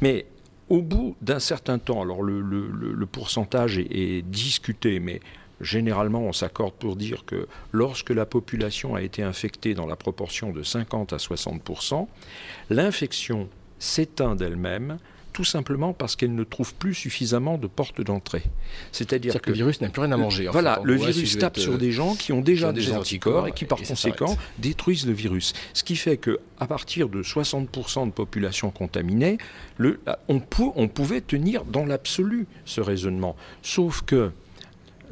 Mais au bout d'un certain temps, alors le, le- le- le pourcentage est, est discuté, mais généralement on s'accorde pour dire que lorsque la population a été infectée dans la proportion de 50 à 60% l'infection s'éteint d'elle-même tout simplement parce qu'elle ne trouve plus suffisamment de portes d'entrée. C'est-à-dire
que le virus n'a plus rien à manger. en
voilà,
fait.
Le
si
virus tape sur
euh,
des gens qui ont déjà
qui ont
des,
des
anticorps,
anticorps
et qui par
et
conséquent détruisent le virus. Ce qui fait que à partir de 60% de population contaminée, le- on, pou- on pouvait tenir dans l'absolu ce raisonnement. Sauf que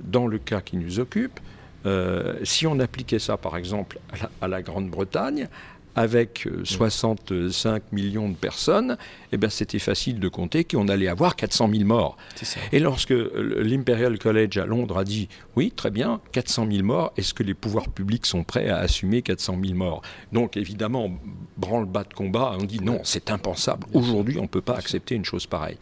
dans le cas qui nous occupe, euh, si on appliquait ça par exemple à la, à la Grande-Bretagne, avec euh, 65 millions de personnes, eh ben, c'était facile de compter qu'on allait avoir 400 000 morts. Et lorsque euh, l'Imperial College à Londres a dit oui, très bien, 400 000 morts, est-ce que les pouvoirs publics sont prêts à assumer 400 000 morts? Donc évidemment, branle-bas de combat, on dit non, c'est impensable. Aujourd'hui, on ne peut pas accepter une chose pareille.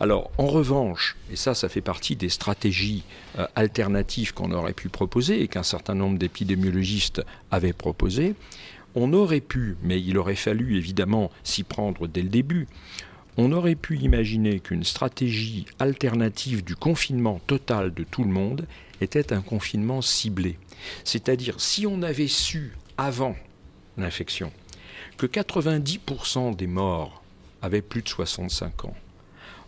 Alors, en revanche, et ça, ça fait partie des stratégies euh, alternatives qu'on aurait pu proposer et qu'un certain nombre d'épidémiologistes avaient proposées, on aurait pu, mais il aurait fallu évidemment s'y prendre dès le début, on aurait pu imaginer qu'une stratégie alternative du confinement total de tout le monde était un confinement ciblé. C'est-à-dire, si on avait su avant l'infection que 90% des morts avaient plus de 65 ans,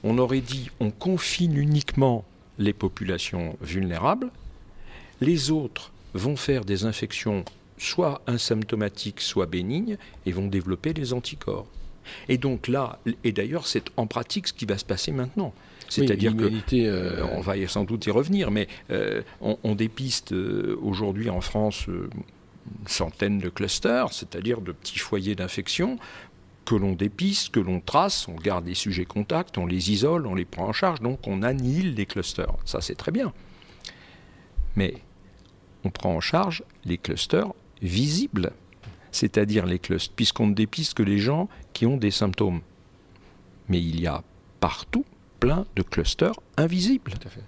on aurait dit on confine uniquement les populations vulnérables, les autres vont faire des infections soit asymptomatiques, soit bénignes, et vont développer des anticorps. Et donc là, et d'ailleurs c'est en pratique ce qui va se passer maintenant. C'est-à-dire
Oui,
que euh,
euh,
on va sans doute y revenir, mais euh, on, on dépiste euh, aujourd'hui en France une centaine de clusters, c'est-à-dire de petits foyers d'infection que l'on dépiste, que l'on trace, on garde les sujets contacts, on les isole, on les prend en charge, donc on annihile les clusters. Ça c'est très bien. Mais on prend en charge les clusters visibles, c'est-à-dire les clusters, puisqu'on ne dépiste que les gens qui ont des symptômes. Mais il y a partout plein de clusters invisibles.
Tout à fait.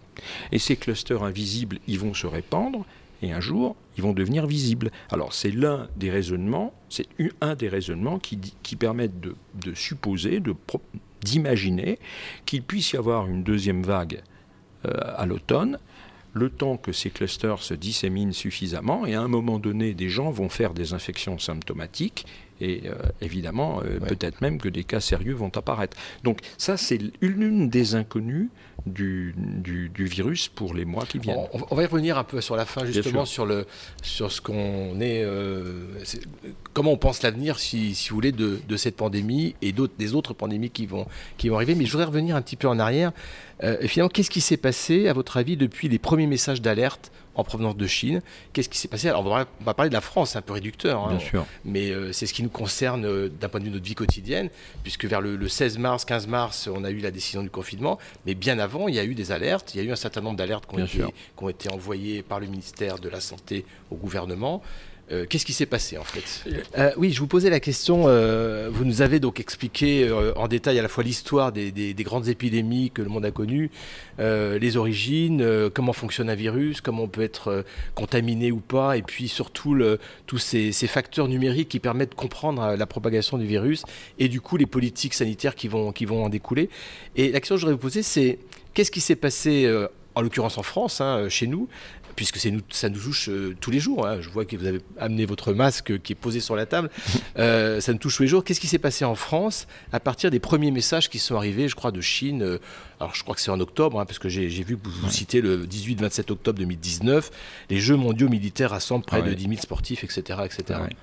Et ces clusters invisibles, ils vont se répandre et un jour, ils vont devenir visibles. Alors c'est l'un des raisonnements, c'est un des raisonnements qui, permettent de, de supposer, de d'imaginer qu'il puisse y avoir une deuxième vague euh, à l'automne, le temps que ces clusters se disséminent suffisamment, et à un moment donné, des gens vont faire des infections symptomatiques, et euh, évidemment, euh,
Ouais.
peut-être même que des cas sérieux vont apparaître. Donc ça, c'est l'une des inconnues du, du- du virus pour les mois qui viennent.
On, on va y revenir un peu sur la fin, justement, sur, le, sur ce qu'on est, euh, Comment on pense l'avenir, si, si vous voulez, de, de cette pandémie et d'autres, des autres pandémies qui vont, qui vont arriver. Mais je voudrais revenir un petit peu en arrière. Euh, finalement, qu'est-ce qui s'est passé, à votre avis, depuis les premiers messages d'alerte en provenance de Chine Qu'est-ce qui s'est passé? Alors, on va, parler de la France, c'est un peu réducteur. hein.
Bien sûr.
mais euh, c'est ce qui nous concerne euh, d'un point de vue de notre vie quotidienne, puisque vers le, le 16 mars, 15 mars, on a eu la décision du confinement, mais bien avant, il y a eu des alertes, il y a eu un certain nombre d'alertes qui, ont
Bien
été-
sûr.
qui ont été envoyées par le ministère de la Santé au gouvernement. Euh, Qu'est-ce qui s'est passé en fait Euh, Oui, je vous posais la question. euh, vous nous avez donc expliqué en détail à la fois l'histoire des, des- des grandes épidémies que le monde a connues, les origines, comment fonctionne un virus, comment on peut être contaminé ou pas, et puis surtout tous ces, facteurs numériques qui permettent de comprendre la propagation du virus et du coup les politiques sanitaires qui vont, en découler. Et la question que je voudrais vous poser, c'est qu'est-ce qui s'est passé, en l'occurrence en France, hein, chez nous, puisque c'est nous, ça nous touche euh, tous les jours. hein. Je vois que vous avez amené votre masque qui est posé sur la table. Euh, ça nous touche tous les jours. Qu'est-ce qui s'est passé en France à partir des premiers messages qui sont arrivés, je crois, de Chine euh, Alors, je crois que c'est en octobre, hein, parce que j'ai vu que vous, vous citez le 18-27 octobre 2019. Les Jeux mondiaux militaires rassemblent près
Ouais.
de 10 000 sportifs, etc. etc.
Ouais.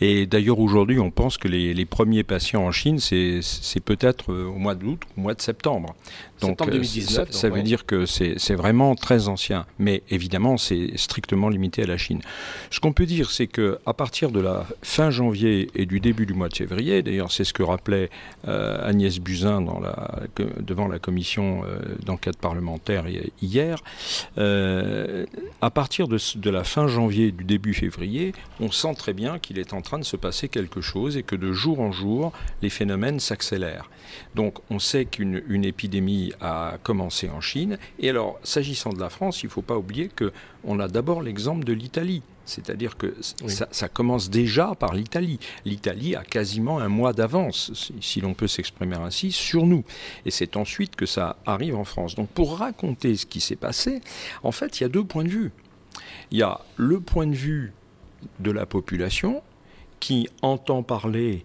Et d'ailleurs, aujourd'hui, on pense que les, les premiers patients en Chine, c'est peut-être euh, au mois d'août ou au mois de septembre.
Septembre
euh,
2019,
ça,
donc,
ça veut
ouais.
dire que c'est vraiment très ancien. Mais évidemment, c'est strictement limité à la Chine. Ce qu'on peut dire, c'est que à partir de la fin janvier et du début du mois de février, d'ailleurs, c'est ce que rappelait euh, Agnès Buzyn dans la, que- devant la commission euh, d'enquête parlementaire hi- hier, euh, à partir de, la fin janvier, du début février, on sent très bien qu'il est en train de se passer quelque chose et que de jour en jour, les phénomènes s'accélèrent. Donc on sait qu'une une épidémie a commencé en Chine. Et alors, s'agissant de la France, il ne faut pas oublier qu'on a d'abord l'exemple de l'Italie. C'est-à-dire que
Oui.
ça, ça commence déjà par l'Italie. L'Italie a quasiment un mois d'avance, si, si l'on peut s'exprimer ainsi, sur nous. Et c'est ensuite que ça arrive en France. Donc pour raconter ce qui s'est passé, en fait, il y a deux points de vue. Il y a le point de vue de la population qui entend parler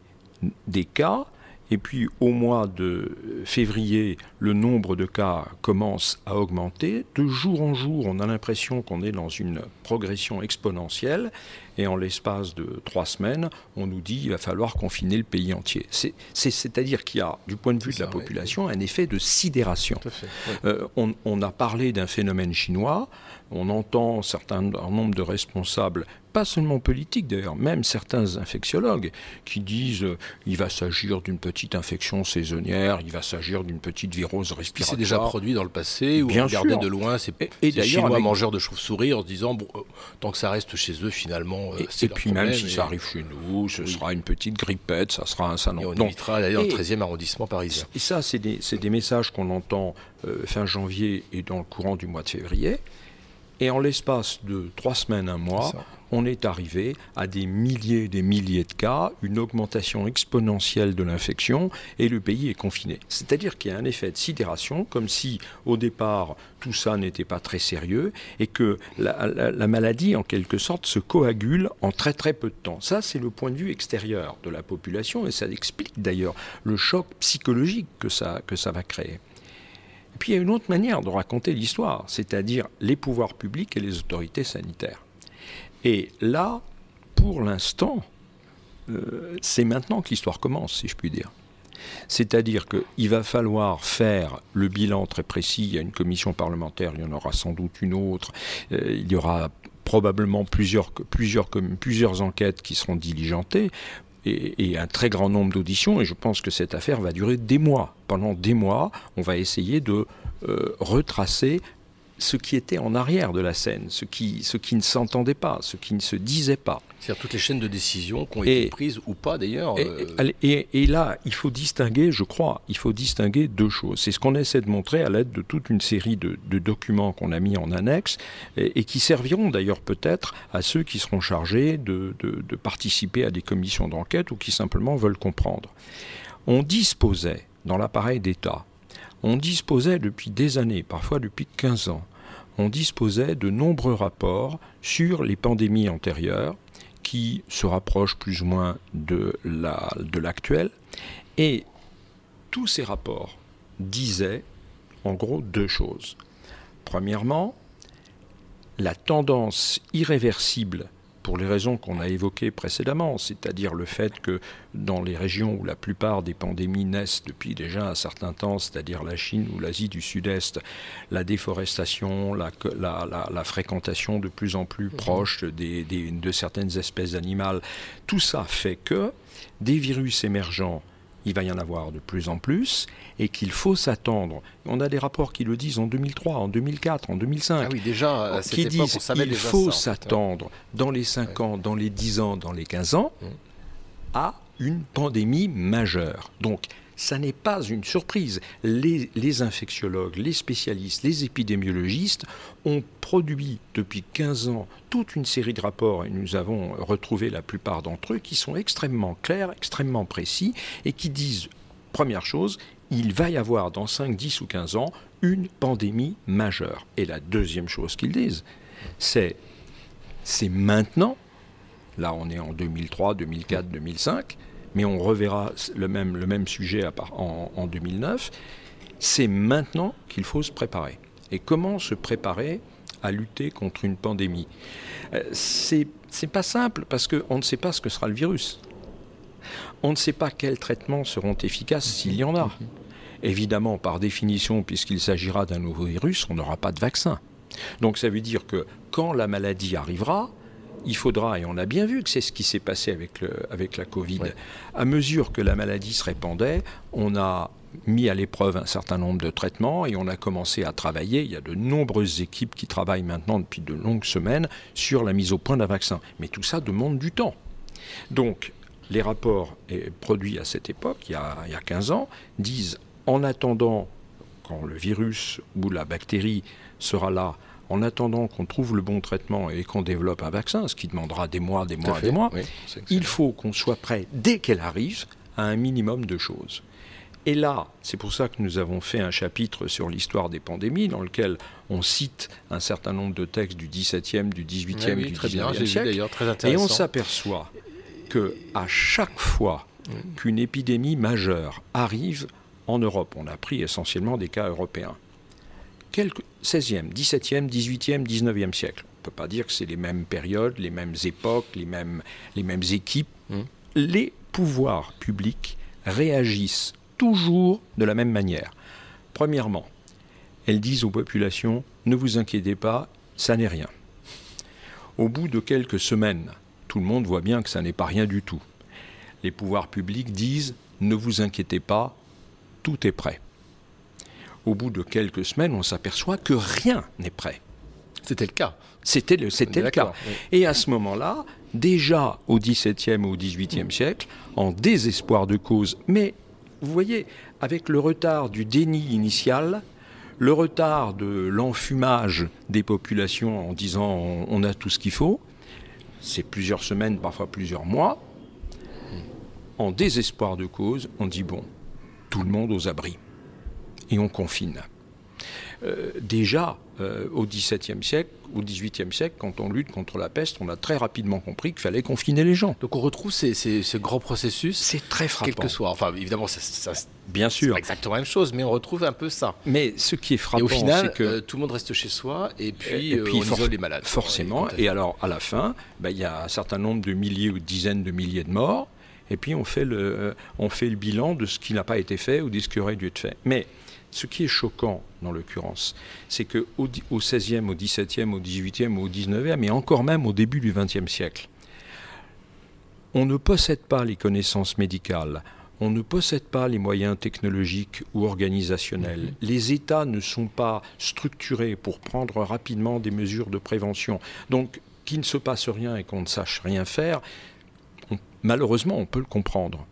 des cas, et puis au mois de février, le nombre de cas commence à augmenter. De jour en jour, on a l'impression qu'on est dans une progression exponentielle, et en l'espace de trois semaines, on nous dit qu'il va falloir confiner le pays entier. C'est- c'est- C'est-à-dire qu'il y a, du point de vue de la population, un effet de sidération.
Fait. ouais.
Euh, on, on a parlé d'un phénomène chinois, on entend certains, un nombre de responsables, pas seulement politiques d'ailleurs, même certains infectiologues, qui disent euh, il va s'agir d'une petite infection saisonnière, il va s'agir d'une petite virose respiratoire.
c'est déjà produit dans le passé, où
Bien
on regardait
sûr.
de loin ces,
Et- et
ces Chinois
avec-
mangeurs de chauves-souris en se disant, bon, euh, tant que ça reste chez eux, finalement, euh,
Et, puis même si
et-
ça arrive chez nous, ce
Oui.
sera une petite grippette, ça sera un salon.
Et on évitera d'aller dans le
et-
13e arrondissement parisien.
Et ça, c'est des, messages qu'on entend euh, fin janvier et dans le courant du mois de février. Et en l'espace de trois semaines, un mois. On est arrivé à des milliers et des milliers de cas, une augmentation exponentielle de l'infection, et le pays est confiné. C'est-à-dire qu'il y a un effet de sidération, comme si au départ tout ça n'était pas très sérieux, et que la, la- la maladie, en quelque sorte, se coagule en très très peu de temps. Ça, c'est le point de vue extérieur de la population, et ça explique d'ailleurs le choc psychologique que ça, que ça va créer. Puis il y a une autre manière de raconter l'histoire, c'est-à-dire les pouvoirs publics et les autorités sanitaires. Et là, pour l'instant, euh, c'est maintenant que l'histoire commence, si je puis dire. C'est-à-dire qu'il va falloir faire le bilan très précis. Il y a une commission parlementaire, il y en aura sans doute une autre. Euh, il y aura probablement plusieurs, plusieurs, plusieurs enquêtes qui seront diligentées et, et un très grand nombre d'auditions. Et je pense que cette affaire va durer des mois. Pendant des mois, on va essayer de euh, retracer ce qui était en arrière de la scène, ce qui, ce qui ne s'entendait pas, ce qui ne se disait pas.
C'est-à-dire toutes les chaînes de décision qui ont
Et-
été prises ou pas d'ailleurs.
Et,
euh,
et- et là, il faut distinguer, je crois, il faut distinguer deux choses. C'est ce qu'on essaie de montrer à l'aide de toute une série de, de documents qu'on a mis en annexe et, et qui serviront d'ailleurs peut-être à ceux qui seront chargés de, de- de participer à des commissions d'enquête ou qui simplement veulent comprendre. On disposait, dans l'appareil d'État, on disposait depuis des années, parfois depuis 15 ans, on disposait de nombreux rapports sur les pandémies antérieures qui se rapprochent plus ou moins de la- de l'actuel. et tous ces rapports disaient en gros deux choses. Premièrement, la tendance irréversible pour les raisons qu'on a évoquées précédemment, c'est-à-dire le fait que dans les régions où la plupart des pandémies naissent depuis déjà un certain temps, c'est-à-dire la Chine ou l'Asie du Sud-Est, la déforestation, la, la- la- la fréquentation de plus en plus proche des- des- de certaines espèces animales, tout ça fait que des virus émergents il va y en avoir de plus en plus et qu'il faut s'attendre. On a des rapports qui le disent en 2003, en 2004, en 2005
Ah oui, déjà, à cette
qui
époque,
disent
on savait
il
déjà
faut s'attendre dans les 5 ans, dans les 10 ans, dans les 15 ans
Mm.
à une pandémie majeure. Donc, ça n'est pas une surprise. Les, infectiologues, les spécialistes, les épidémiologistes ont produit depuis 15 ans toute une série de rapports, et nous avons retrouvé la plupart d'entre eux, qui sont extrêmement clairs, extrêmement précis, et qui disent, première chose, il va y avoir dans 5, 10 ou 15 ans une pandémie majeure. Et la deuxième chose qu'ils disent, C'est c'est maintenant, là on est en 2003, 2004, 2005, mais on reverra le même, le même sujet en, en 2009, c'est maintenant qu'il faut se préparer. Et comment se préparer à lutter contre une pandémie? Euh, c'est pas simple parce qu'on ne sait pas ce que sera le virus. On ne sait pas quels traitements seront efficaces s'il y en a. Évidemment, par définition, puisqu'il s'agira d'un nouveau virus, on n'aura pas de vaccin. Donc ça veut dire que quand la maladie arrivera, il faudra, et on a bien vu que c'est ce qui s'est passé avec, le, avec la Covid,
Ouais.
à mesure que la maladie se répandait, on a mis à l'épreuve un certain nombre de traitements et on a commencé à travailler. Il y a de nombreuses équipes qui travaillent maintenant depuis de longues semaines sur la mise au point d'un vaccin. Mais tout ça demande du temps. Donc, les rapports produits à cette époque, il y, a, il y a 15 ans, disent en attendant, quand le virus ou la bactérie sera là, en attendant qu'on trouve le bon traitement et qu'on développe un vaccin, ce qui demandera des mois, des mois,
fait.
des mois,
Oui,
il faut qu'on soit prêt dès qu'elle arrive à un minimum de choses. Et là, c'est pour ça que nous avons fait un chapitre sur l'histoire des pandémies dans lequel on cite un certain nombre de textes du XVIIe, du XVIIIe,
oui,
du XIXe siècle.
très
Et on s'aperçoit que à chaque fois qu'une épidémie majeure arrive en Europe, on a pris essentiellement des cas européens. Quelques 16e, 17e, 18e, 19e siècle. On ne peut pas dire que c'est les mêmes périodes, les mêmes époques, les mêmes, les mêmes équipes.
Mm.
Les pouvoirs publics réagissent toujours de la même manière. Premièrement, elles disent aux populations ne vous inquiétez pas, ça n'est rien. Au bout de quelques semaines, tout le monde voit bien que ça n'est pas rien du tout. Les pouvoirs publics disent ne vous inquiétez pas, tout est prêt. Au bout de quelques semaines, on s'aperçoit que rien n'est prêt.
C'était le cas.
C'était le, c'était le cas.
Oui.
Et à ce moment-là, déjà au XVIIe ou au XVIIIe siècle, en désespoir de cause, mais vous voyez, avec le retard du déni initial, le retard de l'enfumage des populations en disant on, on a tout ce qu'il faut, c'est plusieurs semaines, parfois plusieurs mois, en désespoir de cause, on dit bon, tout le monde aux abris. Et on confine. Euh, déjà, euh, au XVIIe siècle, au XVIIIe siècle, quand on lutte contre la peste, on a très rapidement compris qu'il fallait confiner les gens.
Donc on retrouve ces, ces- ce grand processus,
C'est très
quel
frappant.
que soit. Enfin, évidemment, ça, ça,
Bien sûr.
pas exactement la même chose, mais on retrouve un peu ça.
Mais ce qui est frappant, c'est que
euh, tout le monde reste chez soi et puis,
Et puis,
on isole les malades.
forcément, et alors à la fin, ben, il y a un certain nombre de milliers ou de dizaines de milliers de morts, et puis on fait le, on fait le bilan de ce qui n'a pas été fait ou de ce qui aurait dû être fait. Mais ce qui est choquant dans l'occurrence, c'est qu'au au 16e, au 17e, au 18e, au 19e, et encore même au début du 20e siècle, on ne possède pas les connaissances médicales, on ne possède pas les moyens technologiques ou organisationnels. Les États ne sont pas structurés pour prendre rapidement des mesures de prévention. Donc, qu'il ne se passe rien et qu'on ne sache rien faire, on- malheureusement, on peut le comprendre.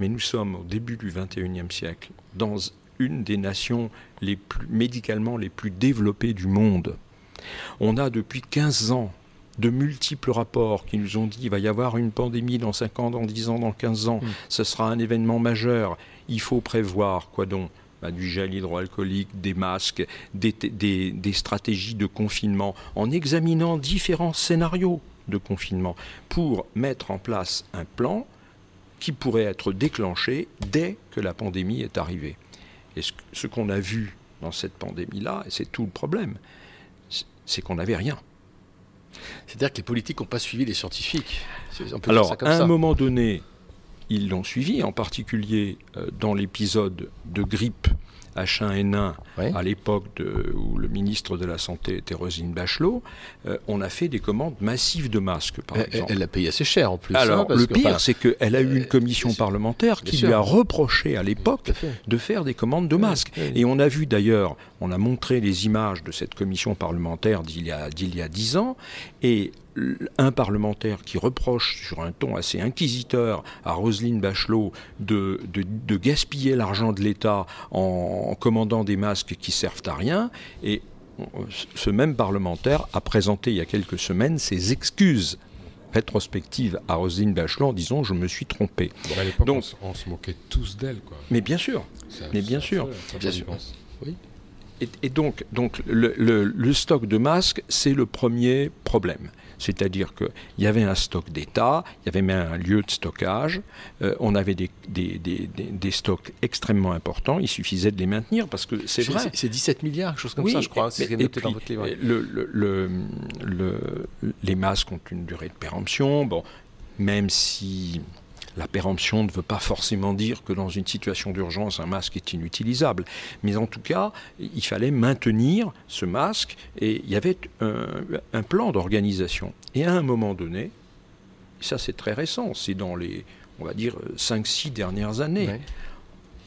Mais nous sommes au début du 21e siècle, dans une des nations les plus, médicalement les plus développées du monde. On a depuis 15 ans de multiples rapports qui nous ont dit il va y avoir une pandémie dans 5 ans, dans 10 ans, dans 15 ans,
Mm.
ce sera un événement majeur. Il faut prévoir quoi donc? Bah, Du gel hydroalcoolique, des masques, des, des- des stratégies de confinement, en examinant différents scénarios de confinement pour mettre en place un plan qui pourrait être déclenché dès que la pandémie est arrivée. Et ce, ce qu'on a vu dans cette pandémie-là, et c'est tout le problème, c'est- qu'on n'avait rien.
C'est-à-dire que les politiques n'ont pas suivi les scientifiques. C'est- On peut dire
Alors,
ça comme
à
ça.
un moment donné, ils l'ont suivi, en particulier euh, dans l'épisode de grippe H1N1,
Ouais.
à l'époque où le ministre de la Santé était Roselyne Bachelot, euh, on a fait des commandes massives de masques, par
Elle-
exemple.
Elle l'a payé assez cher en plus. hein,
Alors,
parce
le
que,
pire,
enfin,
c'est qu'elle a eu une
euh,
commission parlementaire qui lui a reproché à l'époque de faire des commandes de masques. Et on a vu d'ailleurs, on a montré les images de cette commission parlementaire d'il y a d'il y a dix ans, et un parlementaire qui reproche sur un ton assez inquisiteur à Roselyne Bachelot de, de- de gaspiller l'argent de l'État en, en commandant des masques qui servent à rien, et ce même parlementaire a présenté il y a quelques semaines ses excuses rétrospectives à Roselyne Bachelot en disant je me suis trompé. Donc-
on, se- moquait tous d'elle, quoi.
Mais bien sûr, Mais bien sûr.
Bien sûr.
pense.
Et, et donc, donc le, le- le stock de masques, c'est le premier problème. C'est-à-dire qu'il y avait un stock d'État, il y avait même un lieu de stockage, euh, on avait des, des- des- des- stocks extrêmement importants, il suffisait de les maintenir parce que c'est vrai.
C'est 17 milliards, quelque chose comme
Oui,
ça, je crois.
et
dans votre livre.
le- le- le- le- les masques ont une durée de péremption. Bon, même si la péremption ne veut pas forcément dire que dans une situation d'urgence, un masque est inutilisable. Mais en tout cas, il fallait maintenir ce masque et il y avait un, un plan d'organisation. Et à un moment donné, et ça c'est très récent, c'est dans les, on va dire, 5-6 dernières années,
Ouais.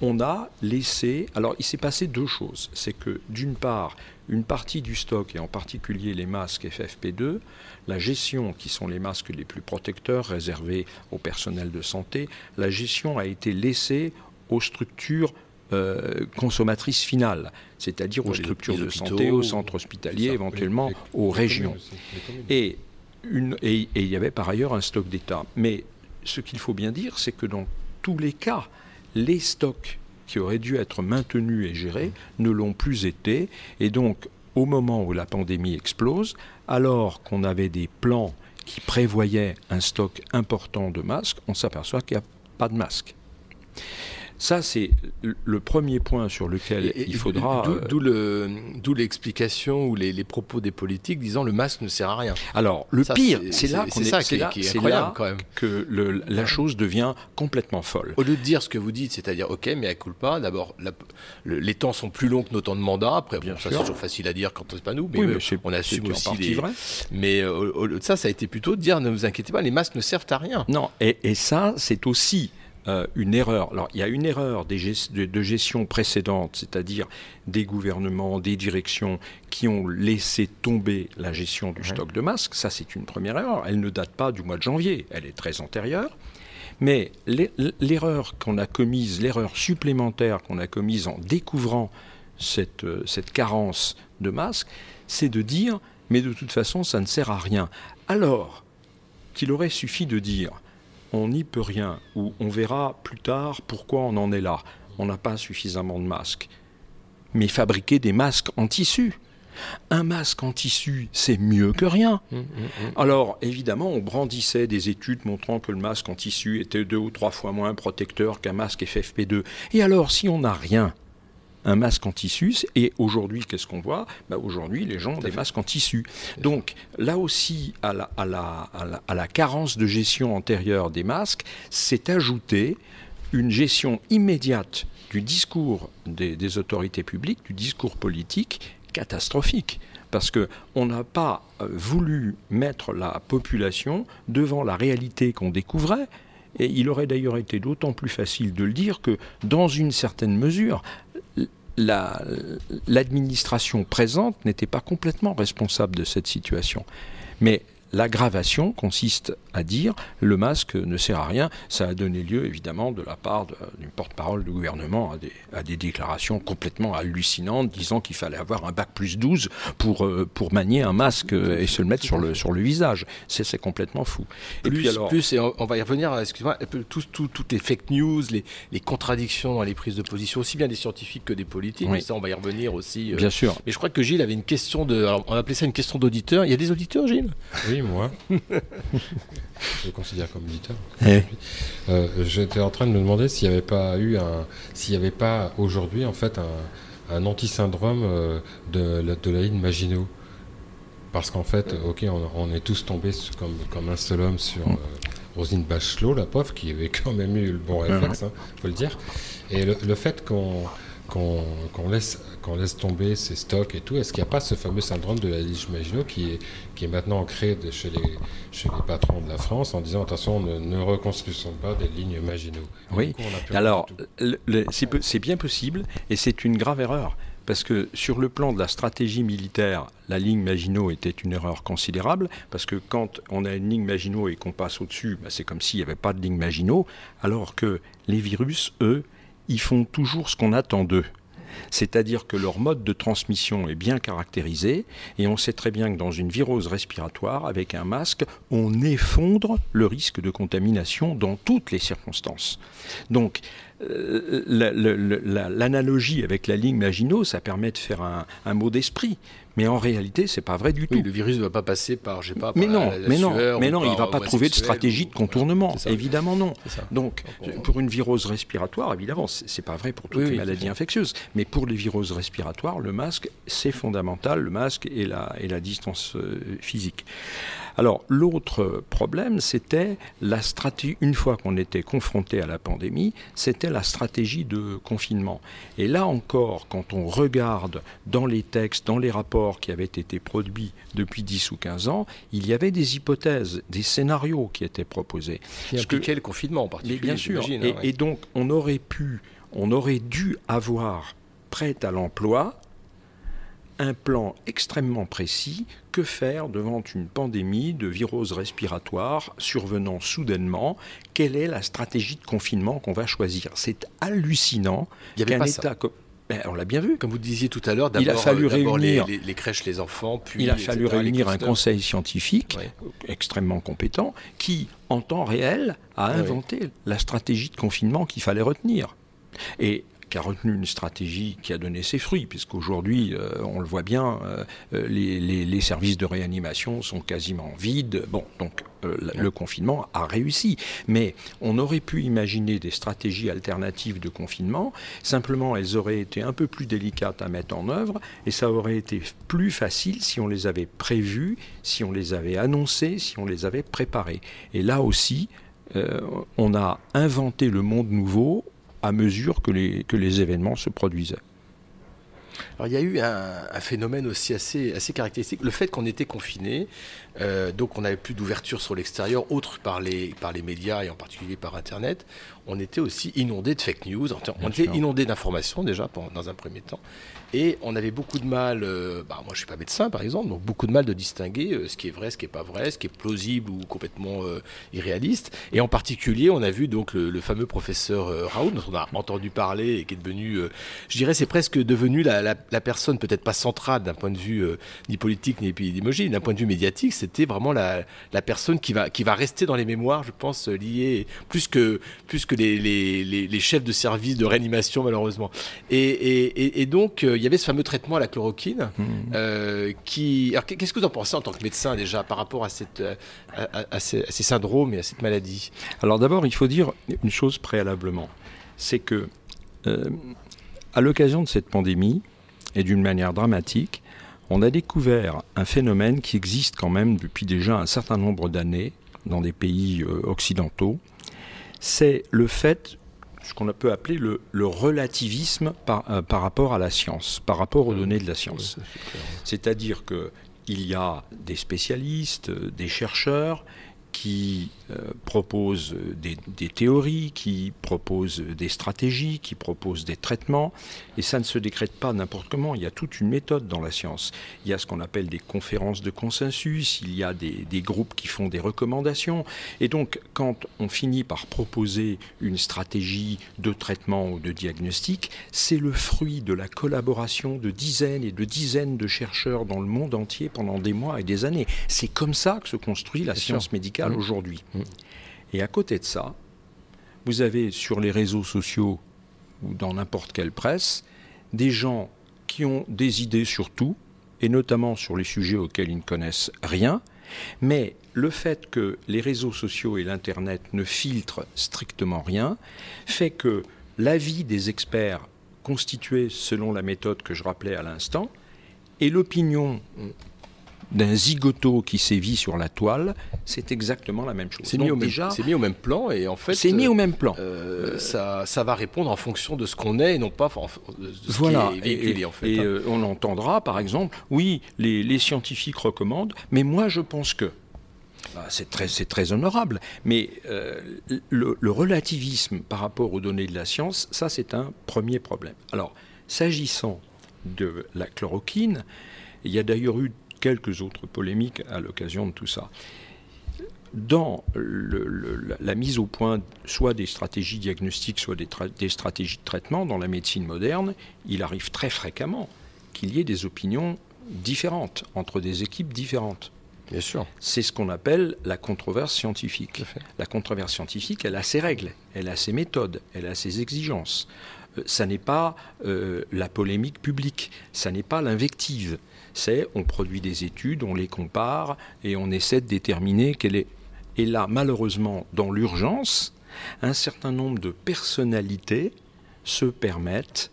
on a laissé. Alors, il s'est passé deux choses. C'est que, d'une part, une partie du stock, et en particulier les masques FFP2, la gestion, qui sont les masques les plus protecteurs réservés au personnel de santé, la gestion a été laissée aux structures euh, consommatrices finales, c'est-à-dire aux structures de
hôpitaux,
santé, aux centres hospitaliers,
Ça,
éventuellement
les- les-
aux
les
régions. une, et il y avait par ailleurs un stock d'État. Mais ce qu'il faut bien dire, c'est que dans tous les cas, les stocks qui auraient dû être maintenus et gérés ne l'ont plus été. Et donc, au moment où la pandémie explose, alors qu'on avait des plans qui prévoyaient un stock important de masques, on s'aperçoit qu'il n'y a pas de masques. Ça, c'est le- premier point sur lequel
Et- et
il faudra...
D'où
euh,
le- l'explication ou les, les propos des politiques disant le masque ne sert à rien.
Alors, le
Ça,
pire,
c'est-
là qu'on est,
ça qui est- qui incroyable,
là
quand même.
que le- la chose devient complètement folle.
Au lieu de dire ce que vous dites, c'est-à-dire, ok, mais à culpa, d'abord, la- le- les temps sont plus longs que nos temps de mandat. Après, bon,
Bien
ça
sûr.
c'est toujours facile à dire quand c'est pas nous, mais,
Oui, mais
on assume aussi les.
vrai.
Mais euh, au, au lieu de ça, ça a été plutôt de dire, ne vous inquiétez pas, les masques ne servent à rien.
Non, et, et ça, c'est aussi euh, une erreur. Alors, il y a une erreur des de, de gestion précédente, c'est-à-dire des gouvernements, des directions qui ont laissé tomber la gestion du stock de masques. Ça, c'est une première erreur. Elle ne date pas du mois de janvier, elle est très antérieure. Mais l'e- l'erreur qu'on a commise, l'erreur supplémentaire qu'on a commise en découvrant cette, euh, cette carence de masques, c'est de dire, mais de toute façon, ça ne sert à rien. Alors qu'il aurait suffi de dire, on n'y peut rien, ou on verra plus tard pourquoi on en est là. On n'a pas suffisamment de masques. Mais fabriquer des masques en tissu. Un masque en tissu, c'est mieux que rien. Alors, évidemment, on brandissait des études montrant que le masque en tissu était deux ou trois fois moins protecteur qu'un masque FFP2. Et alors, si on n'a rien, un masque en tissu, et aujourd'hui, qu'est-ce qu'on voit? Bah, Aujourd'hui, les gens ont des masques en tissu. Donc, là aussi, à la, à la- à la- à la carence de gestion antérieure des masques, s'est ajoutée une gestion immédiate du discours des, des autorités publiques, du discours politique, catastrophique. Parce qu'on n'a pas euh, voulu mettre la population devant la réalité qu'on découvrait. Et il aurait d'ailleurs été d'autant plus facile de le dire que, dans une certaine mesure, la- l'administration présente n'était pas complètement responsable de cette situation. Mais l'aggravation consiste à dire le masque ne sert à rien. Ça a donné lieu, évidemment, de la part de- du porte-parole du gouvernement à des, à des déclarations complètement hallucinantes disant qu'il fallait avoir un bac plus 12 pour, euh, pour manier un masque et se le mettre sur le, sur le visage. C'est c'est complètement fou. Et
plus,
puis alors,
plus, et on, on va y revenir, excuse-moi, tout- tout- toutes les fake news, les, les contradictions dans les prises de position, aussi bien des scientifiques que des politiques,
Oui.
mais ça on va y revenir aussi. euh.
bien sûr,
Mais je crois que Gilles avait une question de. Alors, on appelait ça une question d'auditeur. Il y a des auditeurs, Gilles?
Oui, moi. je le considère comme auditeur.
Eh.
Euh, J'étais en train de me demander s'il n'y avait pas eu un, s'il n'y avait pas aujourd'hui en fait un, un anti-syndrome euh, de, la- de la ligne Maginot. Parce qu'en fait, ok, on, on est tous tombés sur- comme, comme un seul homme sur euh, Rosine Bachelot, la pauvre, qui avait quand même eu le bon réflexe, hein, faut le dire. Et le, le fait qu'on qu'on laisse, qu'on laisse tomber ces stocks et tout, est-ce qu'il n'y a pas ce fameux syndrome de la ligne Maginot qui est, qui est maintenant ancré de- chez, les, chez les patrons de la France en disant attention, ne, ne reconstruisons pas des lignes Maginot Et
Oui.
coup,
Alors, c'est bien possible et c'est une grave erreur. Parce que sur le plan de la stratégie militaire, la ligne Maginot était une erreur considérable, parce que quand on a une ligne Maginot et qu'on passe au-dessus, bah, c'est comme s'il n'y avait pas de ligne Maginot, alors que les virus, eux, ils font toujours ce qu'on attend d'eux. C'est-à-dire que leur mode de transmission est bien caractérisé, et on sait très bien que dans une virose respiratoire, avec un masque, on effondre le risque de contamination dans toutes les circonstances. Donc, l'analogie avec la ligne Maginot, ça permet de faire un, mot d'esprit. Mais en réalité, c'est pas vrai du tout.
le virus ne va pas passer par, je sais pas,
mais non, mais non, mais non, il va pas trouver de stratégie de contournement. Évidemment non. Donc, pour une virose respiratoire, évidemment, c'est pas vrai pour toutes les maladies infectieuses, mais pour les viroses respiratoires, le masque, c'est fondamental, le masque et la, et la distance euh, physique. Alors l'autre problème, c'était la stratégie, une fois qu'on était confronté à la pandémie, c'était la stratégie de confinement. Et là encore, quand on regarde dans les textes, dans les rapports qui avaient été produits depuis 10 ou 15 ans, il y avait des hypothèses, des scénarios qui étaient proposés.
Qui impliquaient le confinement en particulier.
bien sûr. Et, hein, et donc on aurait pu, on aurait dû avoir prêt à l'emploi un plan extrêmement précis que faire devant une pandémie de virose respiratoire survenant soudainement? Quelle est la stratégie de confinement qu'on va choisir? C'est hallucinant
qu'un État
ben, on l'a bien vu.
Comme vous disiez tout à l'heure, il a fallu réunir les, crèches, les enfants, puis
il a fallu réunir un conseil scientifique extrêmement compétent qui, en temps réel, a inventé la stratégie de confinement qu'il fallait retenir. Et qui a retenu une stratégie qui a donné ses fruits, puisqu'aujourd'hui, euh, on le voit bien, euh, euh, les, services de réanimation sont quasiment vides. Bon, donc le confinement a réussi. Mais on aurait pu imaginer des stratégies alternatives de confinement, simplement elles auraient été un peu plus délicates à mettre en œuvre, et ça aurait été plus facile si on les avait prévues, si on les avait annoncées, si on les avait préparées. Et là aussi, on a inventé le monde nouveau à mesure que les, que les événements se produisaient.
Alors il y a eu un, phénomène aussi assez, assez caractéristique, le fait qu'on était confiné, euh, donc on n'avait plus d'ouverture sur l'extérieur, autre par les, par les médias et en particulier par Internet, on était aussi inondé de fake news, on était inondé d'informations déjà dans un premier temps, et on avait beaucoup de mal, euh, bah, moi je suis pas médecin par exemple, donc beaucoup de mal de distinguer euh, ce qui est vrai, ce qui est pas vrai, ce qui est plausible ou complètement euh, irréaliste. Et en particulier, on a vu donc le, fameux professeur Raoult, dont on a entendu parler et qui est devenu, je dirais, c'est presque devenu la, la, personne peut-être pas centrale d'un point de vue ni politique ni épidémiologique, d'un point de vue médiatique, c'était vraiment la, la, personne qui va, qui va rester dans les mémoires, je pense, liée plus que, plus que les, les, les, chefs de service de réanimation malheureusement. Et, et, et donc, il y avait ce fameux traitement à la chloroquine. Mmh. Euh, qui... qu'est-ce que vous en pensez en tant que médecin déjà par rapport à, cette, euh, à, ces, syndromes et à cette maladie?
Alors d'abord, il faut dire une chose préalablement. C'est que, euh, à l'occasion de cette pandémie, et d'une manière dramatique, on a découvert un phénomène qui existe quand même depuis déjà un certain nombre d'années dans des pays occidentaux. C'est le fait ce qu'on peut appeler le, relativisme euh, par, rapport à la science, par rapport aux données de la science. C'est-à-dire qu'il y a des spécialistes, des chercheurs qui euh, propose des, théories, qui propose des stratégies, qui propose des traitements, et ça ne se décrète pas n'importe comment. Il y a toute une méthode dans la science. Il y a ce qu'on appelle des conférences de consensus, il y a des, des, groupes qui font des recommandations, et donc quand on finit par proposer une stratégie de traitement ou de diagnostic, c'est le fruit de la collaboration de dizaines et de dizaines de chercheurs dans le monde entier pendant des mois et des années. C'est comme ça que se construit la science médicale mmh. aujourd'hui. Mmh. Et à côté de ça, vous avez sur les réseaux sociaux ou dans n'importe quelle presse des gens qui ont des idées sur tout, et notamment sur les sujets auxquels ils ne connaissent rien, mais le fait que les réseaux sociaux et l'Internet ne filtrent strictement rien fait que l'avis des experts constitué selon la méthode que je rappelais à l'instant et l'opinion d'un zigoto qui sévit sur la toile, c'est exactement la même chose.
C'est mis, au même, mis au même plan et en fait.
C'est mis au même plan.
Euh, ça, ça, va répondre en fonction de ce qu'on est et non pas de ce
voilà.
qui est véhiculé
et,
en fait.
Et hein. euh, on entendra par exemple, oui, les, scientifiques recommandent, mais moi je pense que. Bah, c'est très, très, honorable, mais euh, le, le relativisme par rapport aux données de la science, ça c'est un premier problème. Alors, s'agissant de la chloroquine, il y a d'ailleurs eu quelques autres polémiques à l'occasion de tout ça. Dans la mise au point soit des stratégies diagnostiques, soit des, stratégies de traitement dans la médecine moderne, il arrive très fréquemment qu'il y ait des opinions différentes entre des équipes différentes.
Bien sûr.
C'est ce qu'on appelle la controverse scientifique. La controverse scientifique, elle a ses règles, elle a ses méthodes, elle a ses exigences. Euh, ça n'est pas euh, la polémique publique, ça n'est pas l'invective. C'est on produit des études, on les compare et on essaie de déterminer quelle est. Et là, malheureusement, dans l'urgence, un certain nombre de personnalités se permettent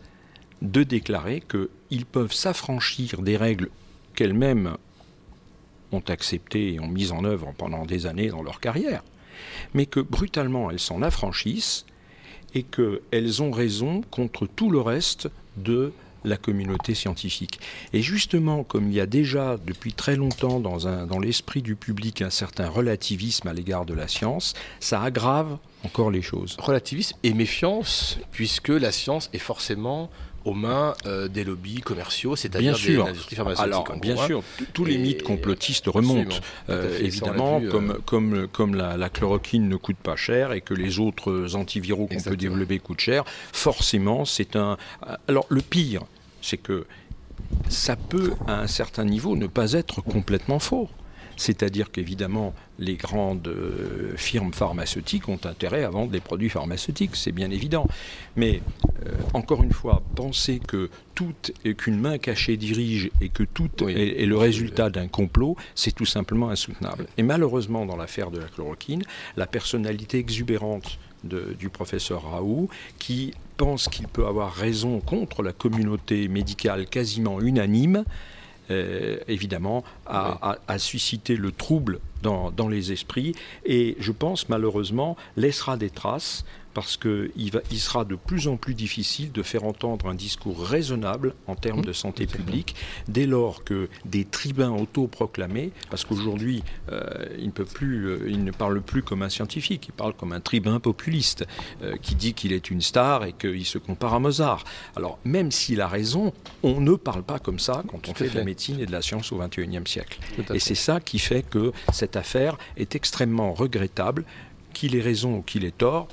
de déclarer qu'ils peuvent s'affranchir des règles qu'elles-mêmes ont acceptées et ont mises en œuvre pendant des années dans leur carrière, mais que brutalement elles s'en affranchissent et qu'elles ont raison contre tout le reste de la communauté scientifique. Et justement, comme il y a déjà depuis très longtemps dans, dans l'esprit du public un certain relativisme à l'égard de la science, ça aggrave encore les choses.
Relativisme et méfiance, puisque la science est forcément aux mains euh, des lobbies commerciaux, c'est-à-dire des industries pharmaceutiques.
Alors, bien sûr, tous les mythes complotistes remontent, euh, évidemment, euh, comme, comme la, chloroquine ne coûte pas cher et que les autres antiviraux qu'on peut développer coûtent cher, forcément, c'est un... Alors, le pire, c'est que ça peut, à un certain niveau, ne pas être complètement faux. C'est-à-dire qu'évidemment, les grandes euh, firmes pharmaceutiques ont intérêt à vendre des produits pharmaceutiques, c'est bien évident. Mais euh, encore une fois, penser que tout qu'une main cachée dirige et que tout est, le résultat d'un complot, c'est tout simplement insoutenable. Et malheureusement, dans l'affaire de la chloroquine, la personnalité exubérante du professeur Raoult, qui pense qu'il peut avoir raison contre la communauté médicale quasiment unanime, euh, évidemment, a, suscité le trouble dans, dans, les esprits. Et je pense malheureusement laissera des traces parce qu'il il sera de plus en plus difficile de faire entendre un discours raisonnable en termes de santé publique dès lors que des tribuns autoproclamés, parce qu'aujourd'hui euh, il, ne peut plus, euh, il ne parle plus comme un scientifique, il parle comme un tribun populiste euh, qui dit qu'il est une star et qu'il se compare à Mozart. Alors même s'il a raison, on ne parle pas comme ça quand on fait, de la médecine et de la science au XXIe siècle. Et c'est ça qui fait que cette affaire est extrêmement regrettable qu'il ait raison ou qu'il ait tort,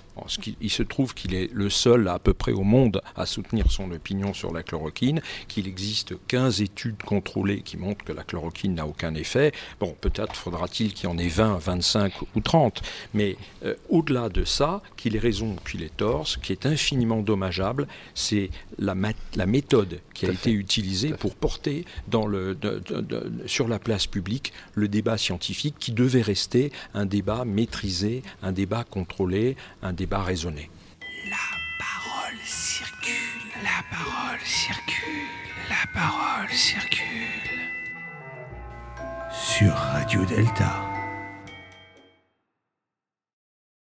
il se trouve qu'il est le seul à, peu près au monde à soutenir son opinion sur la chloroquine, qu'il existe 15 études contrôlées qui montrent que la chloroquine n'a aucun effet. Bon, peut-être faudra-t-il qu'il y en ait 20, 25 ou 30, mais euh, au-delà de ça, qu'il ait raison ou qu'il ait tort, ce qui est infiniment dommageable, c'est la, la, méthode qui a été utilisée pour porter dans le, sur la place publique le débat scientifique qui devait rester un débat maîtrisé, un débat contrôlé, un débat débat raisonné.
La parole circule, la parole circule, la parole circule. Sur Radio Delta.